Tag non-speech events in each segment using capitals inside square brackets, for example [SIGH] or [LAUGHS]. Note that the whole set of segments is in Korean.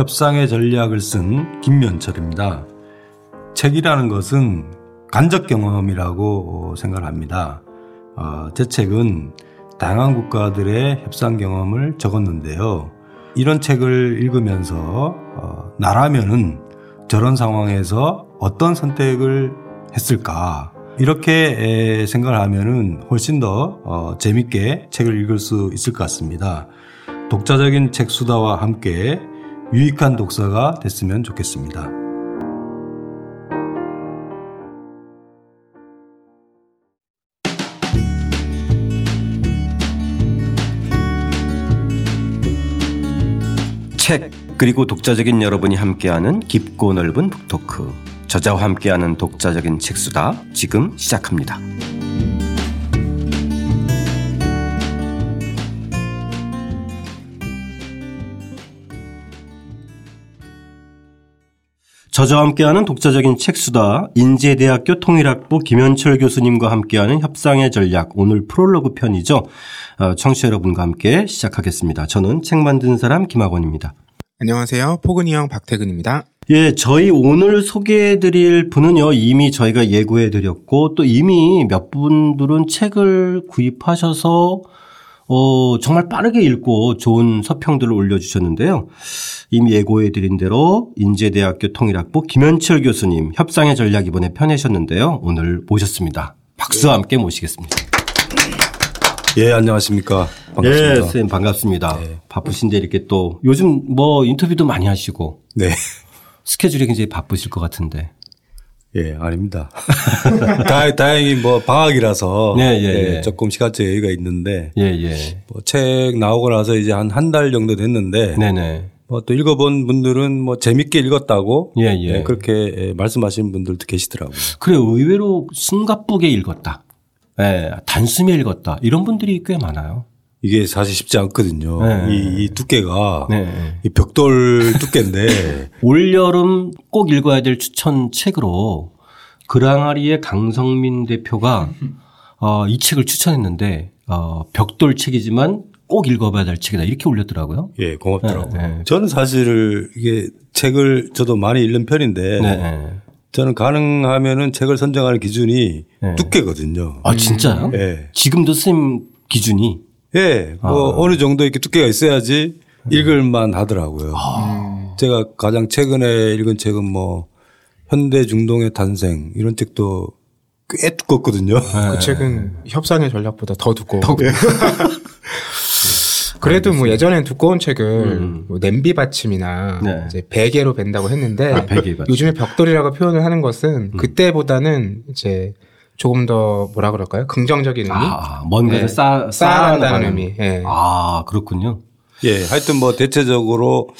협상의 전략을 쓴 김면철입니다. 책이라는 것은 간접 경험이라고 생각합니다. 어, 제 책은 다양한 국가들의 협상 경험을 적었는데요. 이런 책을 읽으면서 어, 나라면은 저런 상황에서 어떤 선택을 했을까 이렇게 생각을 하면은 훨씬 더 어, 재밌게 책을 읽을 수 있을 것 같습니다. 독자적인 책 수다와 함께 유익한 독서가 됐으면 좋겠습니다. 책 그리고 독자적인 여러분이 함께하는 깊고 넓은 북토크 저자와 함께하는 독자적인 책수다 지금 시작합니다. 저자와 함께하는 독자적인 책수다 인제대학교 통일학부 김현철 교수님과 함께하는 협상의 전략 오늘 프롤로그 편이죠. 어, 청취자 여러분과 함께 시작하겠습니다. 저는 책 만든 사람 김학원입니다. 안녕하세요. 포근이 형 박태근입니다. 예, 저희 오늘 소개해드릴 분은요, 이미 저희가 예고해드렸고, 또 이미 몇 분들은 책을 구입하셔서, 어, 정말 빠르게 읽고 좋은 서평들을 올려주셨는데요. 이미 예고해드린 대로 인제대학교 통일학부 김현철 교수님 협상의 전략 이번에 펴내셨는데요. 오늘 모셨습니다. 박수와 함께 모시겠습니다. 예, 안녕하십니까. 반갑습니다. 예, 선생님 반갑습니다. 네. 바쁘신데 이렇게 또 요즘 뭐 인터뷰도 많이 하시고. 네. 스케줄이 굉장히 바쁘실 것 같은데. 예, 아닙니다. [LAUGHS] 다, 다 행히 뭐 방학이라서 네, 예, 예, 예. 조금 시간적 여유가 있는데 예, 예. 뭐책 나오고 나서 이제 한 한 달 정도 됐는데. 뭐 또 읽어본 분들은 뭐 재밌게 읽었다고 예, 예. 예 그렇게 말씀하시는 분들도 계시더라고요. 그래 의외로 숨가쁘게 읽었다. 예, 단숨에 읽었다. 이런 분들이 꽤 많아요. 이게 사실 쉽지 않거든요. 네. 이, 이, 두께가 네. 이 벽돌 [LAUGHS] 두께인데 올 여름 꼭 읽어야 될 추천 책으로 그랑아리의 강성민 대표가 어, 이 책을 추천했는데 어, 벽돌 책이지만 꼭 읽어봐야 될 책이다 이렇게 올렸더라고요. 예, 고맙더라고요. 네, 네. 저는 사실 이게 책을 저도 많이 읽는 편인데 네, 네. 저는 가능하면은 책을 선정하는 기준이 네. 두께거든요. 아 진짜요? 예. 지금도 쌤 기준이 예, 뭐 아. 어느 정도 이렇게 두께가 있어야지 읽을만 하더라고요. 아. 제가 가장 최근에 읽은 책은 뭐 현대 중동의 탄생 이런 책도 꽤 두껍거든요. 네. 그 책은 협상의 전략보다 더 두꺼워. 더 [LAUGHS] 그래도 뭐 예전엔 두꺼운 책을 음. 뭐 냄비 받침이나 네. 이제 베개로 벤다고 했는데 아, 요즘에 벽돌이라고 표현을 하는 것은 음. 그때보다는 이제 조금 더 뭐라 그럴까요? 긍정적인 의미. 아, 뭔가를 네. 쌓, 쌓아간다는 의미. 네. 아, 그렇군요. 예, 하여튼 뭐 대체적으로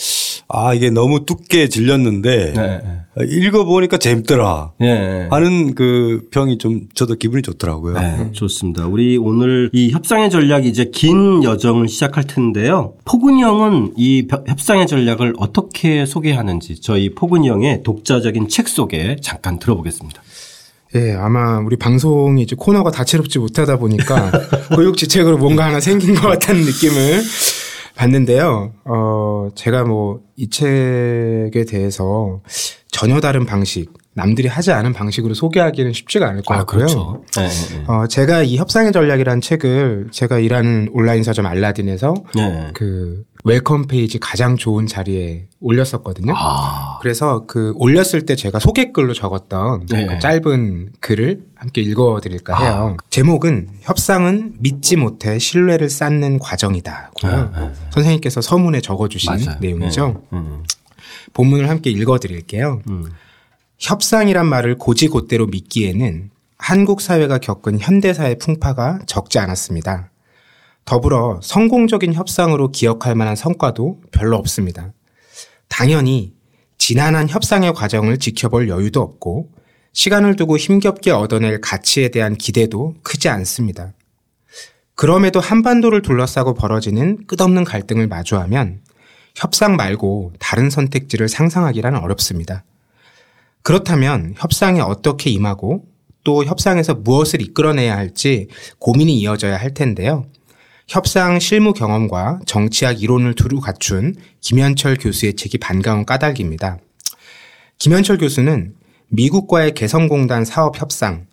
아 이게 너무 두께 질렸는데 네. 읽어보니까 재밌더라 네. 하는 그 평이 좀 저도 기분이 좋더라고요. 네, 좋습니다. 우리 오늘 이 협상의 전략 이제 긴 여정을 시작할 텐데요. 포근이 형은 이 협상의 전략을 어떻게 소개하는지 저희 포근이 형의 독자적인 책 소개 잠깐 들어보겠습니다. 예, 아마 우리 방송이 이제 코너가 다채롭지 못하다 보니까 [LAUGHS] 고육지책으로 뭔가 하나 생긴 것 같다는 느낌을 봤는데요. 어, 제가 뭐 이 책에 대해서 전혀 다른 방식, 남들이 하지 않은 방식으로 소개하기는 쉽지가 않을 것 아, 같고요. 그렇죠. 네, 네. 어, 제가 이 협상의 전략이라는 책을 제가 일하는 온라인 서점 알라딘에서 네. 그 welcome 페이지 가장 좋은 자리에 올렸었거든요. 아. 그래서 그 올렸을 때 제가 소개글로 적었던 네. 그 짧은 글을 함께 읽어드릴까 해요. 아. 제목은 협상은 믿지 못해 신뢰를 쌓는 과정이다. 아, 아, 선생님께서 서문에 적어주신 맞아요. 내용이죠. 네. 음. 본문을 함께 읽어드릴게요. 음. 협상이란 말을 고지곧대로 믿기에는 한국 사회가 겪은 현대사의 풍파가 적지 않았습니다. 더불어 성공적인 협상으로 기억할 만한 성과도 별로 없습니다. 당연히 지난한 협상의 과정을 지켜볼 여유도 없고 시간을 두고 힘겹게 얻어낼 가치에 대한 기대도 크지 않습니다. 그럼에도 한반도를 둘러싸고 벌어지는 끝없는 갈등을 마주하면 협상 말고 다른 선택지를 상상하기란 어렵습니다. 그렇다면 협상에 어떻게 임하고 또 협상에서 무엇을 이끌어내야 할지 고민이 이어져야 할 텐데요. 협상 실무 경험과 정치학 이론을 두루 갖춘 김현철 교수의 책이 반가운 까닭입니다. 김현철 교수는 미국과의 개성공단 사업 협상,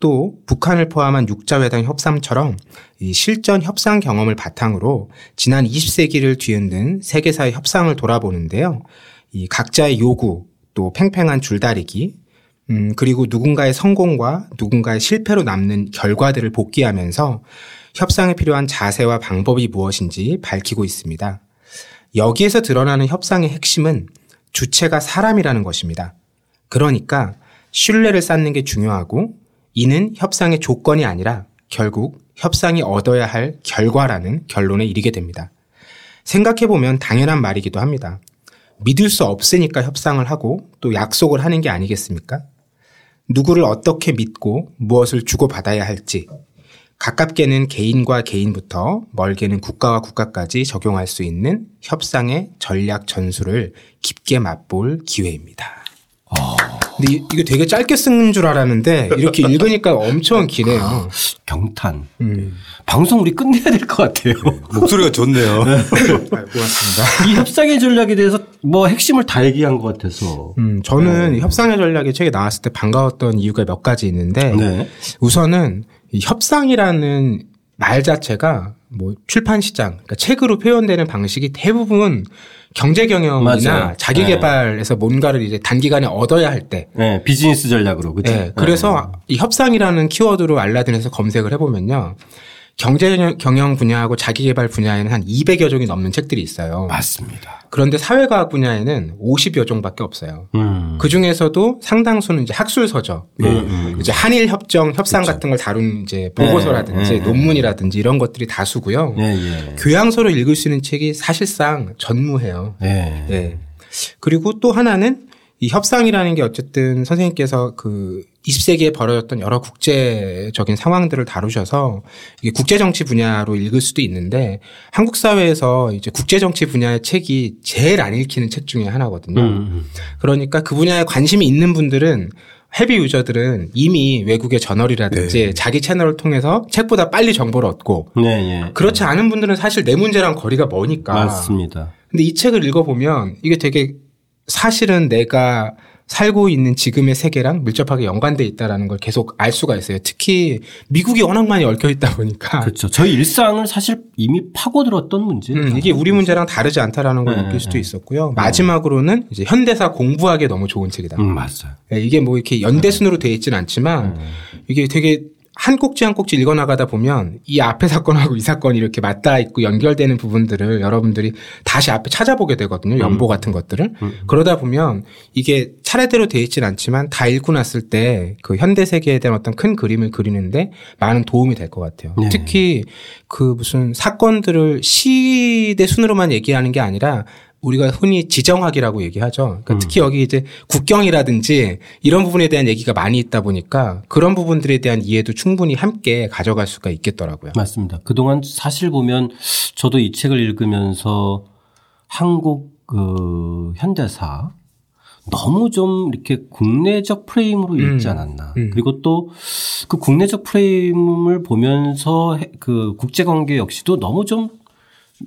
또 북한을 포함한 육자회담 협상처럼 이 실전 협상 경험을 바탕으로 지난 20세기를 뒤흔든 세계사의 협상을 돌아보는데요. 이 각자의 요구, 또 팽팽한 줄다리기, 음, 그리고 누군가의 성공과 누군가의 실패로 남는 결과들을 복귀하면서 협상에 필요한 자세와 방법이 무엇인지 밝히고 있습니다. 여기에서 드러나는 협상의 핵심은 주체가 사람이라는 것입니다. 그러니까 신뢰를 쌓는 게 중요하고 이는 협상의 조건이 아니라 결국 협상이 얻어야 할 결과라는 결론에 이르게 됩니다. 생각해보면 당연한 말이기도 합니다. 믿을 수 없으니까 협상을 하고 또 약속을 하는 게 아니겠습니까? 누구를 어떻게 믿고 무엇을 주고받아야 할지, 가깝게는 개인과 개인부터 멀게는 국가와 국가까지 적용할 수 있는 협상의 전략 전술을 깊게 맛볼 기회입니다. 근데 이- 이거 되게 짧게 쓴줄 알았는데 이렇게 읽으니까 엄청 기네요. 경탄. 음. 방송 우리 끝내야 될 것 같아요. 목소리가 좋네요. 아, 고맙습니다. 이 협상의 전략에 대해서 뭐 핵심을 다 얘기한 것 같아서. 음, 저는 협상의 전략이 책이 나왔을 때 반가웠던 이유가 몇 가지 있는데 네. 우선은 이 협상이라는 말 자체가 뭐 출판 시장, 그러니까 책으로 표현되는 방식이 대부분 경제 경영이나. 자기 네. 개발에서 뭔가를 이제 단기간에 얻어야 할 때. 네, 비즈니스 전략으로 그죠? 네, 그래서 이 협상이라는 키워드로 알라딘에서 검색을 해보면요. 경제 경영- 분야하고 자기 개발 분야에는 한 200여 종이 넘는 책들이 있어요. 맞습니다. 그런데 사회과학 분야에는 50여 종밖에 없어요. 음. 그 중에서도 상당수는 이제 학술 서적, 뭐 이제 한일 협정 협상 같은 걸 다룬 이제 보고서라든지 네, 네, 논문이라든지 이런 것들이 다수고요. 예, 예. 교양서로 읽을 수 있는 책이 사실상 전무해요. 예. 네. 그리고 또 하나는 이 협상이라는 게 어쨌든 선생님께서 그 20세기에 벌어졌던 여러 국제적인 상황들을 다루셔서 이게 국제 정치 분야로 읽을 수도 있는데 한국 사회에서 이제 국제 정치 분야의 책이 제일 안 읽히는 책 중에 하나거든요. 음. 그러니까 그 분야에 관심이 있는 분들은 헤비 유저들은 이미 외국의 저널이라든지 자기 채널을 통해서 책보다 빨리 정보를 얻고 네, 예. 그렇지 않은 분들은 사실 내 문제랑 거리가 머니까 맞습니다. 근데 이 책을 읽어보면 이게 되게 사실은 내가 살고 있는 지금의 세계랑 밀접하게 연관돼 있다라는 걸 계속 알 수가 있어요. 특히 미국이 워낙 많이 얽혀 있다 보니까 그렇죠. 저희 일상을 사실 이미 파고들었던 문제. 음, 이게 우리 문제랑 다르지 않다라는 걸 네, 느낄 수도 네. 있었고요. 마지막으로는 이제 현대사 공부하기 너무 좋은 책이다. 음, 맞아요. 예, 이게 뭐 이렇게 연대순으로 돼 있지는 않지만 이게 되게 한 꼭지 한 꼭지 읽어나가다 보면 이 앞에 사건하고 이 사건이 이렇게 맞닿아 있고 연결되는 부분들을 여러분들이 다시 앞에 찾아보게 되거든요. 연보 같은 것들을. 그러다 보면 이게 차례대로 돼 있지는 않지만 다 읽고 났을 때 그 현대 세계에 대한 어떤 큰 그림을 그리는데 많은 도움이 될 것 같아요. 네. 특히 그 무슨 사건들을 시대 순으로만 얘기하는 게 아니라 우리가 흔히 지정학이라고 얘기하죠. 그러니까 특히 여기 이제 국경이라든지 이런 부분에 대한 얘기가 많이 있다 보니까 그런 부분들에 대한 이해도 충분히 함께 가져갈 수가 있겠더라고요. 맞습니다. 그동안 사실 보면 저도 이 책을 읽으면서 한국 그 현대사 너무 좀 이렇게 국내적 프레임으로 읽지 음. 않았나. 음. 그리고 또 그 국내적 프레임을 보면서 해- 그 국제관계 역시도 너무 좀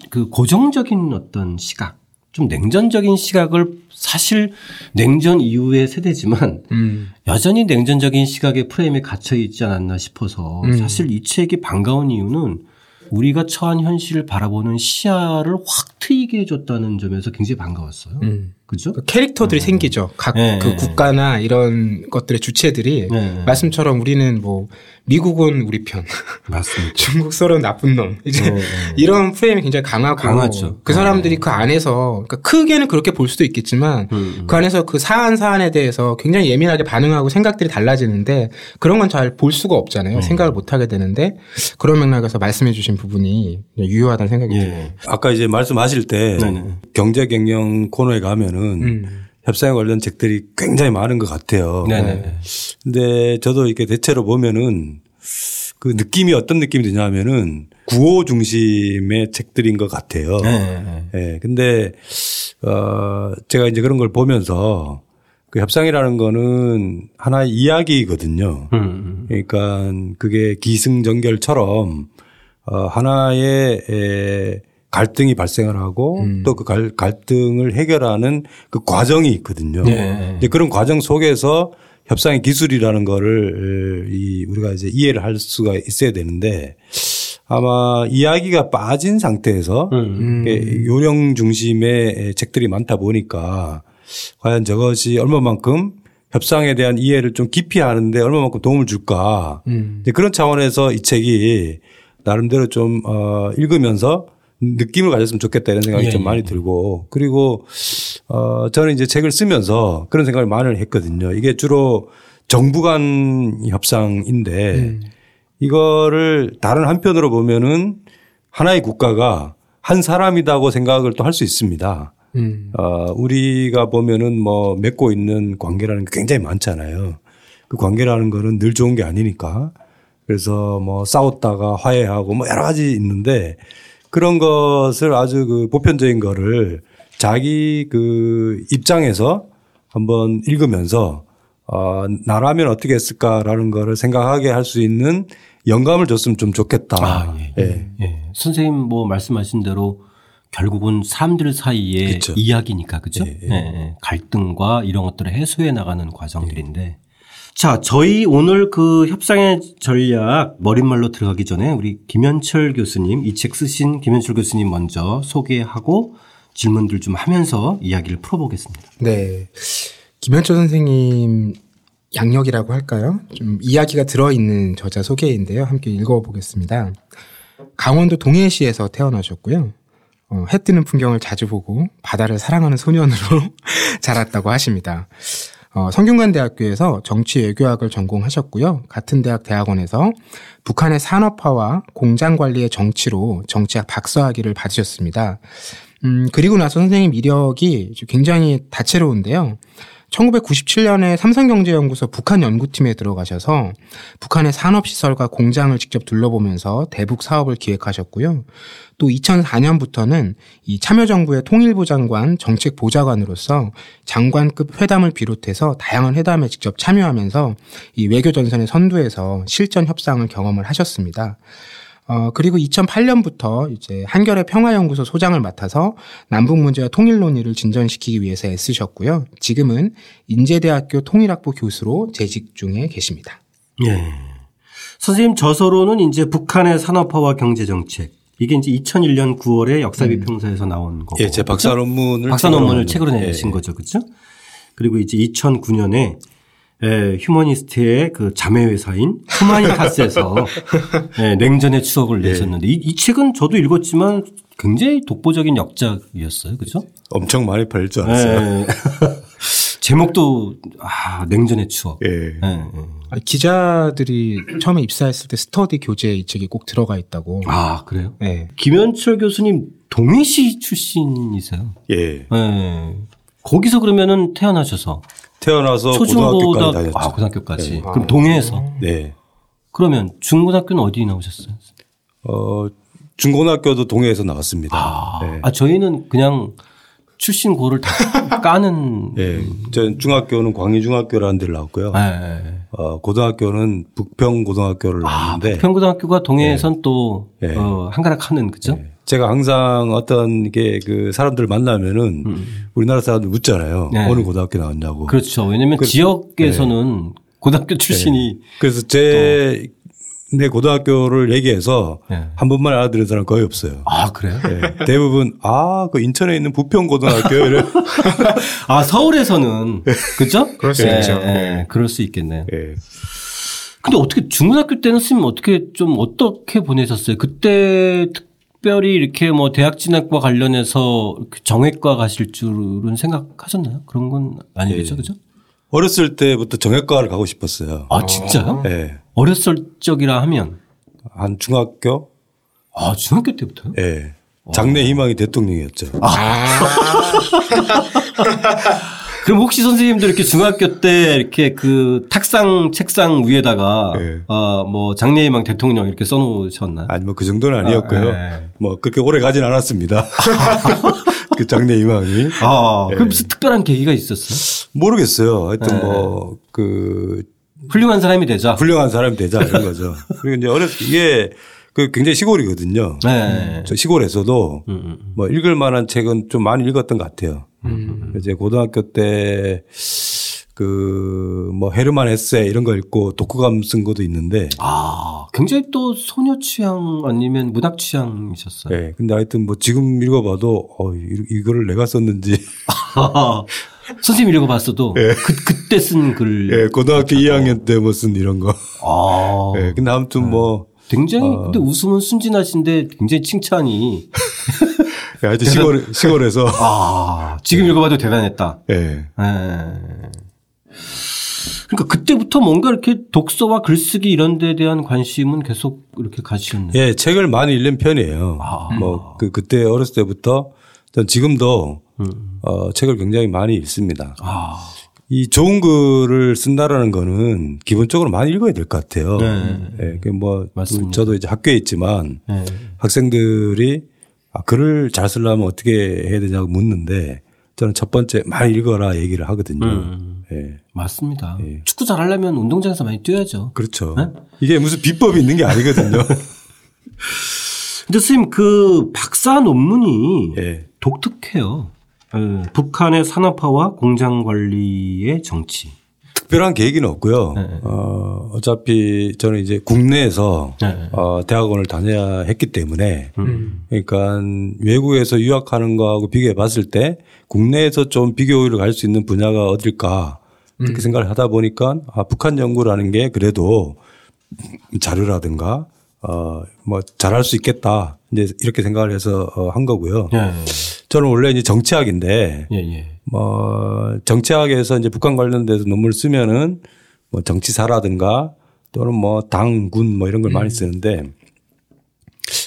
그 고정적인 어떤 시각, 좀 냉전적인 시각을 사실 냉전 이후의 세대지만 음. 여전히 냉전적인 시각의 프레임에 갇혀 있지 않았나 싶어서 음. 사실 이 책이 반가운 이유는 우리가 처한 현실을 바라보는 시야를 확 트이게 해줬다는 점에서 굉장히 반가웠어요. 음. 그죠? 그 캐릭터들이 생기죠. 각 네, 그 네. 국가나 이런 것들의 주체들이 네. 말씀처럼 우리는 뭐 미국은 우리 편, 맞습니다. [LAUGHS] 중국 서로는 나쁜 놈. 이제. 이런 프레임이 굉장히 강하고 강하죠. 그 사람들이 그 안에서 그러니까 크게는 그렇게 볼 수도 있겠지만 음. 그 안에서 그 사안 사안에 대해서 굉장히 예민하게 반응하고 생각들이 달라지는데 그런 건 잘 볼 수가 없잖아요. 음. 생각을 못 하게 되는데 그런 맥락에서 말씀해 주신 부분이 유효하다는 생각이 들어요. 예. 아까 이제 말씀하실 때. 경제 경영 코너에 가면은 음. 협상에 관련 책들이 굉장히 많은 것 같아요. 네네. 근데 저도 이렇게 대체로 보면은 그 느낌이 어떤 느낌이 드냐면은 구호 중심의 책들인 것 같아요. 네. 예. 근데 어 제가 이제 그런 걸 보면서 그 협상이라는 거는 하나의 이야기거든요. 음. 그러니까 그게 기승전결처럼 어, 하나의 에, 갈등이 발생을 하고 음. 또그 갈등을 해결하는 그 과정이 있거든요. 네. 이제 그런 과정 속에서 협상의 기술이라는 거를 이 우리가 이제 이해를 할 수가 있어야 되는데 아마 이야기가 빠진 상태에서 음. 이게 요령 중심의 책들이 많다 보니까 과연 저것이 얼마만큼 협상에 대한 이해를 좀 깊이 하는데 얼마만큼 도움을 줄까 음. 그런 차원에서 이 책이 나름대로 좀 어, 읽으면서 느낌을 가졌으면 좋겠다 이런 생각이 예, 좀 예. 많이 들고 그리고 어 저는 이제 책을 쓰면서 그런 생각을 많이 했거든요. 이게 주로 정부 간 협상인데 음. 이거를 다른 한편으로 보면은 하나의 국가가 한 사람이다고 생각을 또 할 수 있습니다. 음. 어, 우리가 보면은 뭐 맺고 있는 관계라는 게 굉장히 많잖아요. 그 관계라는 거는 늘 좋은 게 아니니까. 그래서 뭐 싸웠다가 화해하고 뭐 여러 가지 있는데 그런 것을 아주 그 보편적인 거를 자기 그 입장에서 한번 읽으면서 어, 나라면 어떻게 했을까라는 거를 생각하게 할 수 있는 영감을 줬으면 좀 좋겠다. 아, 예. 예. 예. 선생님 뭐 말씀하신 대로 결국은 사람들 사이의 그쵸. 이야기니까 그죠? 예, 예, 예. 예. 갈등과 이런 것들을 해소해 나가는 과정들인데. 자, 저희 오늘 그 협상의 전략 머릿말로 들어가기 전에 우리 김현철 교수님 이 책 쓰신 김현철 교수님 먼저 소개하고 질문들 좀 하면서 이야기를 풀어보겠습니다. 네. 김현철 선생님 양력이라고 할까요? 좀 이야기가 들어있는 저자 소개인데요. 함께 읽어보겠습니다. 강원도 동해시에서 태어나셨고요. 어, 해 뜨는 풍경을 자주 보고 바다를 사랑하는 소년으로 [LAUGHS] 자랐다고 하십니다. 어, 성균관대학교에서 정치외교학을 전공하셨고요. 같은 대학 대학원에서 북한의 산업화와 공장 관리의 정치로 정치학 박사학위를 받으셨습니다. 음, 그리고 나서 선생님 이력이 굉장히 다채로운데요. 1997년에 삼성경제연구소 북한 연구팀에 들어가셔서 북한의 산업시설과 공장을 직접 둘러보면서 대북 사업을 기획하셨고요. 또 2004년부터는 이 참여정부의 통일부 장관 정책 보좌관으로서 장관급 회담을 비롯해서 다양한 회담에 직접 참여하면서 이 외교 전선의 선두에서 실전 협상을 경험을 하셨습니다. 어, 그리고 2008년부터 이제 한겨레 평화연구소 소장을 맡아서 남북 문제와 통일 논의를 진전시키기 위해서 애쓰셨고요. 지금은 인제대학교 통일학부 교수로 재직 중에 계십니다. 예. 선생님 저서로는 이제 북한의 산업화와 경제 정책 이게 이제 2001년 9월에 역사비평사에서 나온 거고. 예, 제 박사 논문을 박사 논문을 책으로 예, 내신 예. 거죠, 그렇죠? 그리고 이제 2009년에 에, 휴머니스트의 그 자매 회사인 후마니타스에서 [LAUGHS] 예, 냉전의 추억을 예. 내셨는데 이, 이 책은 저도 읽었지만 굉장히 독보적인 역작이었어요, 그렇죠? 엄청 많이 팔릴 줄 알았어요. 예. [LAUGHS] 제목도 아 냉전의 추억. 예. 예, 예. 아, 기자들이 처음에 입사했을 때 스터디 교재에 이 책이 꼭 들어가 있다고. 아 그래요? 네. 김현철 교수님 동해시 출신이세요. 예. 예. 거기서 그러면은 태어나셔서 태어나서 고등학교까지 다녔죠. 아 고등학교까지. 예. 그럼 동해에서 네. 그러면 중고등학교는 어디 나오셨어요? 어, 중고등학교도 동해에서 나왔습니다. 아, 네. 아, 저희는 그냥 출신 고를 다 [LAUGHS] 까는. 예. 저 중학교는 광희중학교라는 데를 나왔고요. 예, 예. 어, 고등학교는 북평고등학교를 아, 나왔는데 평고등학교가 동해에선 또 네. 어, 한가락 하는 그죠? 예. 제가 항상 어떤 게 그 사람들 만나면은 우리나라 사람들 묻잖아요. 음. 네. 어느 고등학교 나왔냐고. 그렇죠. 왜냐면 그- 지역에서는 고등학교 출신이 그래서 제 내 고등학교를 얘기해서 네. 한 번만 알아들은 사람 거의 없어요. 아 그래요? 예. 대부분 아 그 인천에 있는 부평 고등학교 이래. [LAUGHS] 아 서울에서는 그죠? 그럴 수 예, 있죠. 예, 그럴 수 있겠네요. 예. 근데 어떻게 중고등학교 때는 스님 어떻게 좀 어떻게 보내셨어요? 그때 특 별히 이렇게 뭐 대학 진학과 관련해서 그 정외과 가실 줄은 생각하셨나요? 그런 건 아니겠죠, 예. 그죠? 어렸을 때부터 정외과를 가고 싶었어요. 아 진짜요? 예. 어렸을 적이라 하면 한 중학교 아 중학교 때부터요? 예. 장래 희망이 대통령이었죠. [LAUGHS] 그럼 혹시 선생님들 이렇게 중학교 때 이렇게 그 탁상 책상 위에다가 네. 어뭐 장래희망 대통령 이렇게 써놓으셨나요? 아니 뭐 그 정도는 아니었고요. 아, 예. 뭐 그렇게 오래 가진 않았습니다. [LAUGHS] 그 장래 희망이 아, 예. 그럼 무슨 특별한 계기가 있었어요? 모르겠어요. 하여튼 네. 뭐그 훌륭한 사람이 되자. 훌륭한 사람이 되자 이런 [LAUGHS] 거죠. 그리고 이제 어렸을 때 이게 그 굉장히 시골이거든요. 네. 저 시골에서도 음, 음. 뭐 읽을 만한 책은 좀 많이 읽었던 것 같아요. 이제 고등학교 때 그뭐 헤르만 에세 이런 거 읽고 독후감 쓴 것도 있는데 아, 굉장히 또 소녀 취향 아니면 문학 취향이셨어요. 예. 근데 하여튼 뭐 지금 읽어봐도 어 이- 이거를 내가 썼는지 [LAUGHS] 선생님 읽어봤어도 그, 그때 쓴 글. 예, 고등학교 2학년 때 뭐 쓴 이런 거. 아, 예. 근데 아무튼 뭐 굉장히 근데 웃음은 순진하신데 굉장히 칭찬이. [LAUGHS] 예, 하여튼 시골 시골에서 아, 지금 읽어봐도 대단했다. 예. 예. 그러니까 그때부터 뭔가 이렇게 독서와 글쓰기 이런 데 대한 관심은 계속 이렇게 가지셨네요. 예, 책을 많이 읽는 편이에요. 아. 뭐, 그, 그때 어렸을 때부터 전 지금도 음. 어, 책을 굉장히 많이 읽습니다. 아, 이 좋은 글을 쓴다라는 거는 기본적으로 많이 읽어야 될 것 같아요. 네. 예, 그 뭐, 맞습니다. 저도 이제 학교에 있지만 예. 학생들이 아, 글을 잘 쓰려면 어떻게 해야 되냐고 묻는데 저는 첫 번째 많이 읽어라 얘기를 하거든요. 음. 예. 맞습니다. 축구 잘하려면 운동장에서 많이 뛰어야죠. 그렇죠. 네? 이게 무슨 비법이 있는 게 아니거든요. [LAUGHS] 근데 선생님 그 박사 논문이 예. 독특해요. 예, 북한의 산업화와 공장 관리의 정치. 특별한 계획은 없고요. 네. 어, 어차피 저는 이제 국내에서 네. 어, 대학원을 다녀야 했기 때문에 음. 그러니까 외국에서 유학하는 거하고 비교해 봤을 때 국내에서 좀 비교를 갈 수 있는 분야가 어딜까 그렇게 생각을 하다 보니까 아, 북한 연구라는 게 그래도 자료라든가 어, 뭐 잘할 수 있겠다 이제 이렇게 생각을 해서 어, 한 거고요. 예, 저는 원래 이제 정치학인데 예, 예. 뭐 정치학에서 이제 북한 관련돼서 논문을 쓰면은 뭐 정치사라든가 또는 뭐 당군 뭐 이런 걸 많이 쓰는데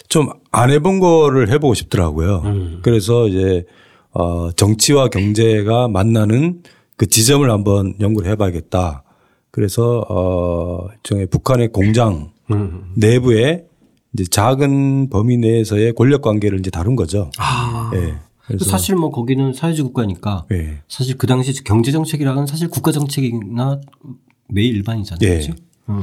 좀 안 해본 거를 해보고 싶더라고요. 그래서 이제 어 정치와 경제가 만나는 그 지점을 한번 연구를 해봐야겠다. 그래서 어 일종의 북한의 공장 음. 내부에 이제 작은 범위 내에서의 권력 관계를 이제 다룬 거죠. 아. 예. 사실 뭐 거기는 사회주의 국가니까 예. 사실 그 당시 경제 정책이랑은 사실 국가 정책이나 매일 일반이잖아요. 음.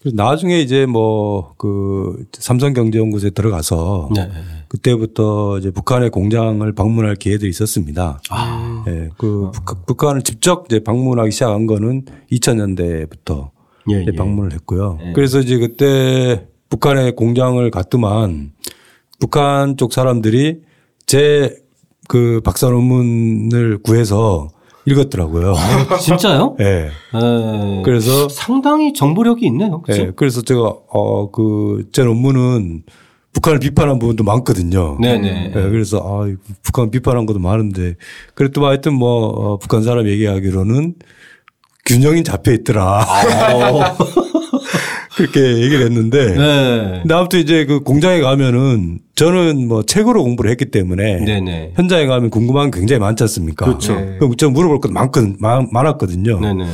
그래서 나중에 이제 뭐 그 삼성경제연구소에 들어가서 네. 그때부터 이제 북한의 공장을 방문할 기회들이 있었습니다. 아. 예, 그 북한, 북한을 직접 이제 방문하기 시작한 거는 2000년대부터 예, 예. 방문을 했고요. 예. 그래서 이제 그때 북한의 공장을 갔더만 북한 쪽 사람들이 제 그 박사 논문을 구해서 읽었더라고요. 진짜요? [LAUGHS] 예. 예. 그래서 상당히 정보력이 있네요. 그렇죠? 예, 그래서 제가 어그제 논문은 북한을 비판한 부분도 많거든요. 네네. 예, 그래서 아 북한 비판한 것도 많은데 그랬더니 하여튼 뭐 어, 북한 사람 얘기하기로는 균형이 잡혀 있더라 어. [LAUGHS] 그렇게 얘기를 했는데 네. 근데 아무튼 이제 그 공장에 가면은 저는 뭐 책으로 공부를 했기 때문에 네네. 현장에 가면 궁금한 게 굉장히 많지 않습니까? 그렇죠. 그럼 제가 물어볼 것도 많거든, 많, 많았거든요. 네네.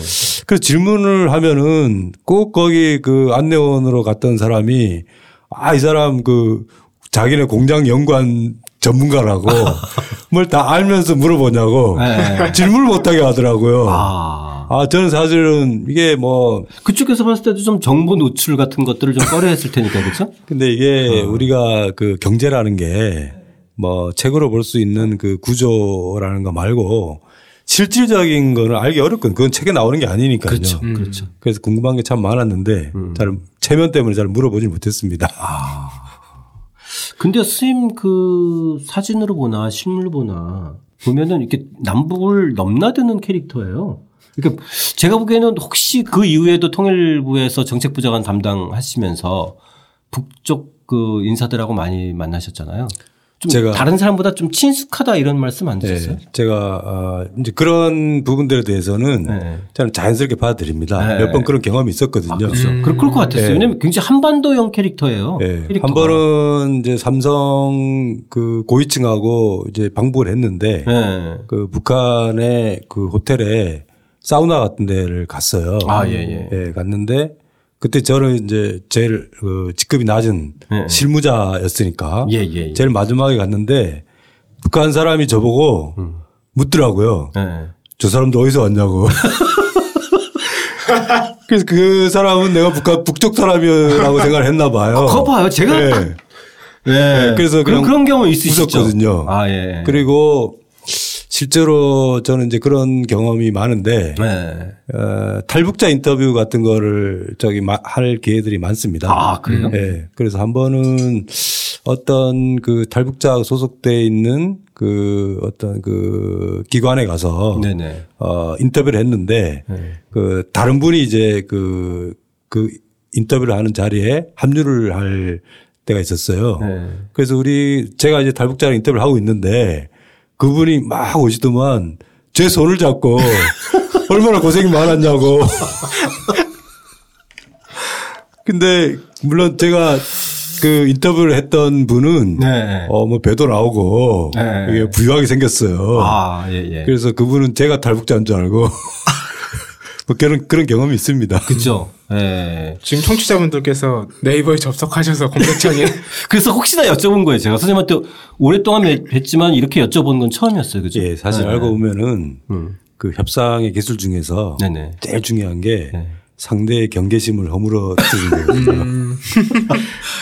그래서 질문을 하면은 꼭 거기 그 안내원으로 갔던 사람이 아, 이 사람 그 자기네 공장 연구한 전문가라고 [LAUGHS] 뭘 다 알면서 물어보냐고 네. 질문을 못하게 하더라고요. 아. 아, 저는 사실은 이게 뭐 그쪽에서 봤을 때도 좀 정보 노출 같은 것들을 좀 꺼려했을 테니까 그렇죠? [LAUGHS] 근데 이게 어. 우리가 그 경제라는 게 뭐 책으로 볼 수 있는 그 구조라는 거 말고 실질적인 거는 알기 어렵거든요. 그건 책에 나오는 게 아니니까요. 그렇죠. 그렇죠. 그래서 궁금한 게 참 많았는데 잘 체면 때문에 잘 물어보질 못했습니다. 근데 스님 그 사진으로 보나 실물로 보나 보면은 이렇게 남북을 넘나드는 캐릭터예요. 그러니까 제가 보기에는 혹시 그 이후에도 통일부에서 정책부장관 담당하시면서 북쪽 그 인사들하고 많이 만나셨잖아요. 좀 제가- 다른 사람보다 좀 친숙하다 이런 말씀 안 드셨어요? 네, 제가 아, 이제 그런 부분들에 대해서는 네. 저는 자연스럽게 받아들입니다. 네. 몇번 그런 경험이 있었거든요. 아, 그렇죠. 그럴 것 같았어요. 네. 왜냐면 굉장히 한반도형 캐릭터예요. 네. 캐릭터가. 한 번은 이제 삼성 그 고위층하고 이제 방북을 했는데 네. 그 북한의 그 호텔에 사우나 같은 데를 갔어요. 아, 예, 예. 예, 갔는데 그때 저는 이제 제일 그 직급이 낮은 예. 실무자였으니까 예, 예, 예. 제일 마지막에 갔는데 북한 사람이 저보고 묻더라고요. 네. 저 사람도 어디서 왔냐고. [LAUGHS] 그래서 그 사람은 내가 북한 북쪽 사람이라고 생각을 했나 봐요. 그거 봐요. 제가 네. 딱 네. 그래서 그런 그런 경우 있으시죠. 웃었거든요. 아 예. 그리고 실제로 저는 이제 그런 경험이 많은데 네. 어, 탈북자 인터뷰 같은 거를 저기 마- 할 기회들이 많습니다. 아, 그래요? 예. 그래서 한 번은 어떤 그 탈북자 소속돼 있는 그 어떤 그 기관에 가서 네네. 어, 인터뷰를 했는데 네. 그 다른 분이 이제 그, 그 인터뷰를 하는 자리에 합류를 할 때가 있었어요. 네. 그래서 우리 제가 이제 탈북자랑 인터뷰를 하고 있는데 그분이 막 오시더만 제 손을 잡고 [LAUGHS] 얼마나 고생이 많았냐고. 근데 물론 제가 그 인터뷰를 했던 분은 네. 어뭐 배도 나오고 네. 이게 부유하게 생겼어요. 아 예 예. 그래서 그분은 제가 탈북자인 줄 알고 뭐 그런 그런 경험이 있습니다. 그죠. [LAUGHS] 예. 지금 청취자분들께서 네이버에 접속하셔서 검색창에 [LAUGHS] 그래서 혹시나 여쭤본 거예요. 제가 선생님한테 오랫동안 뵀- 뵀지만 이렇게 여쭤본 건 처음이었어요. 그죠? 예, 사실 네. 알고 보면은 음. 그 협상의 기술 중에서 네네. 제일 중요한 게 네. 상대의 경계심을 허물어뜨리는 [LAUGHS] 거거든요. 음.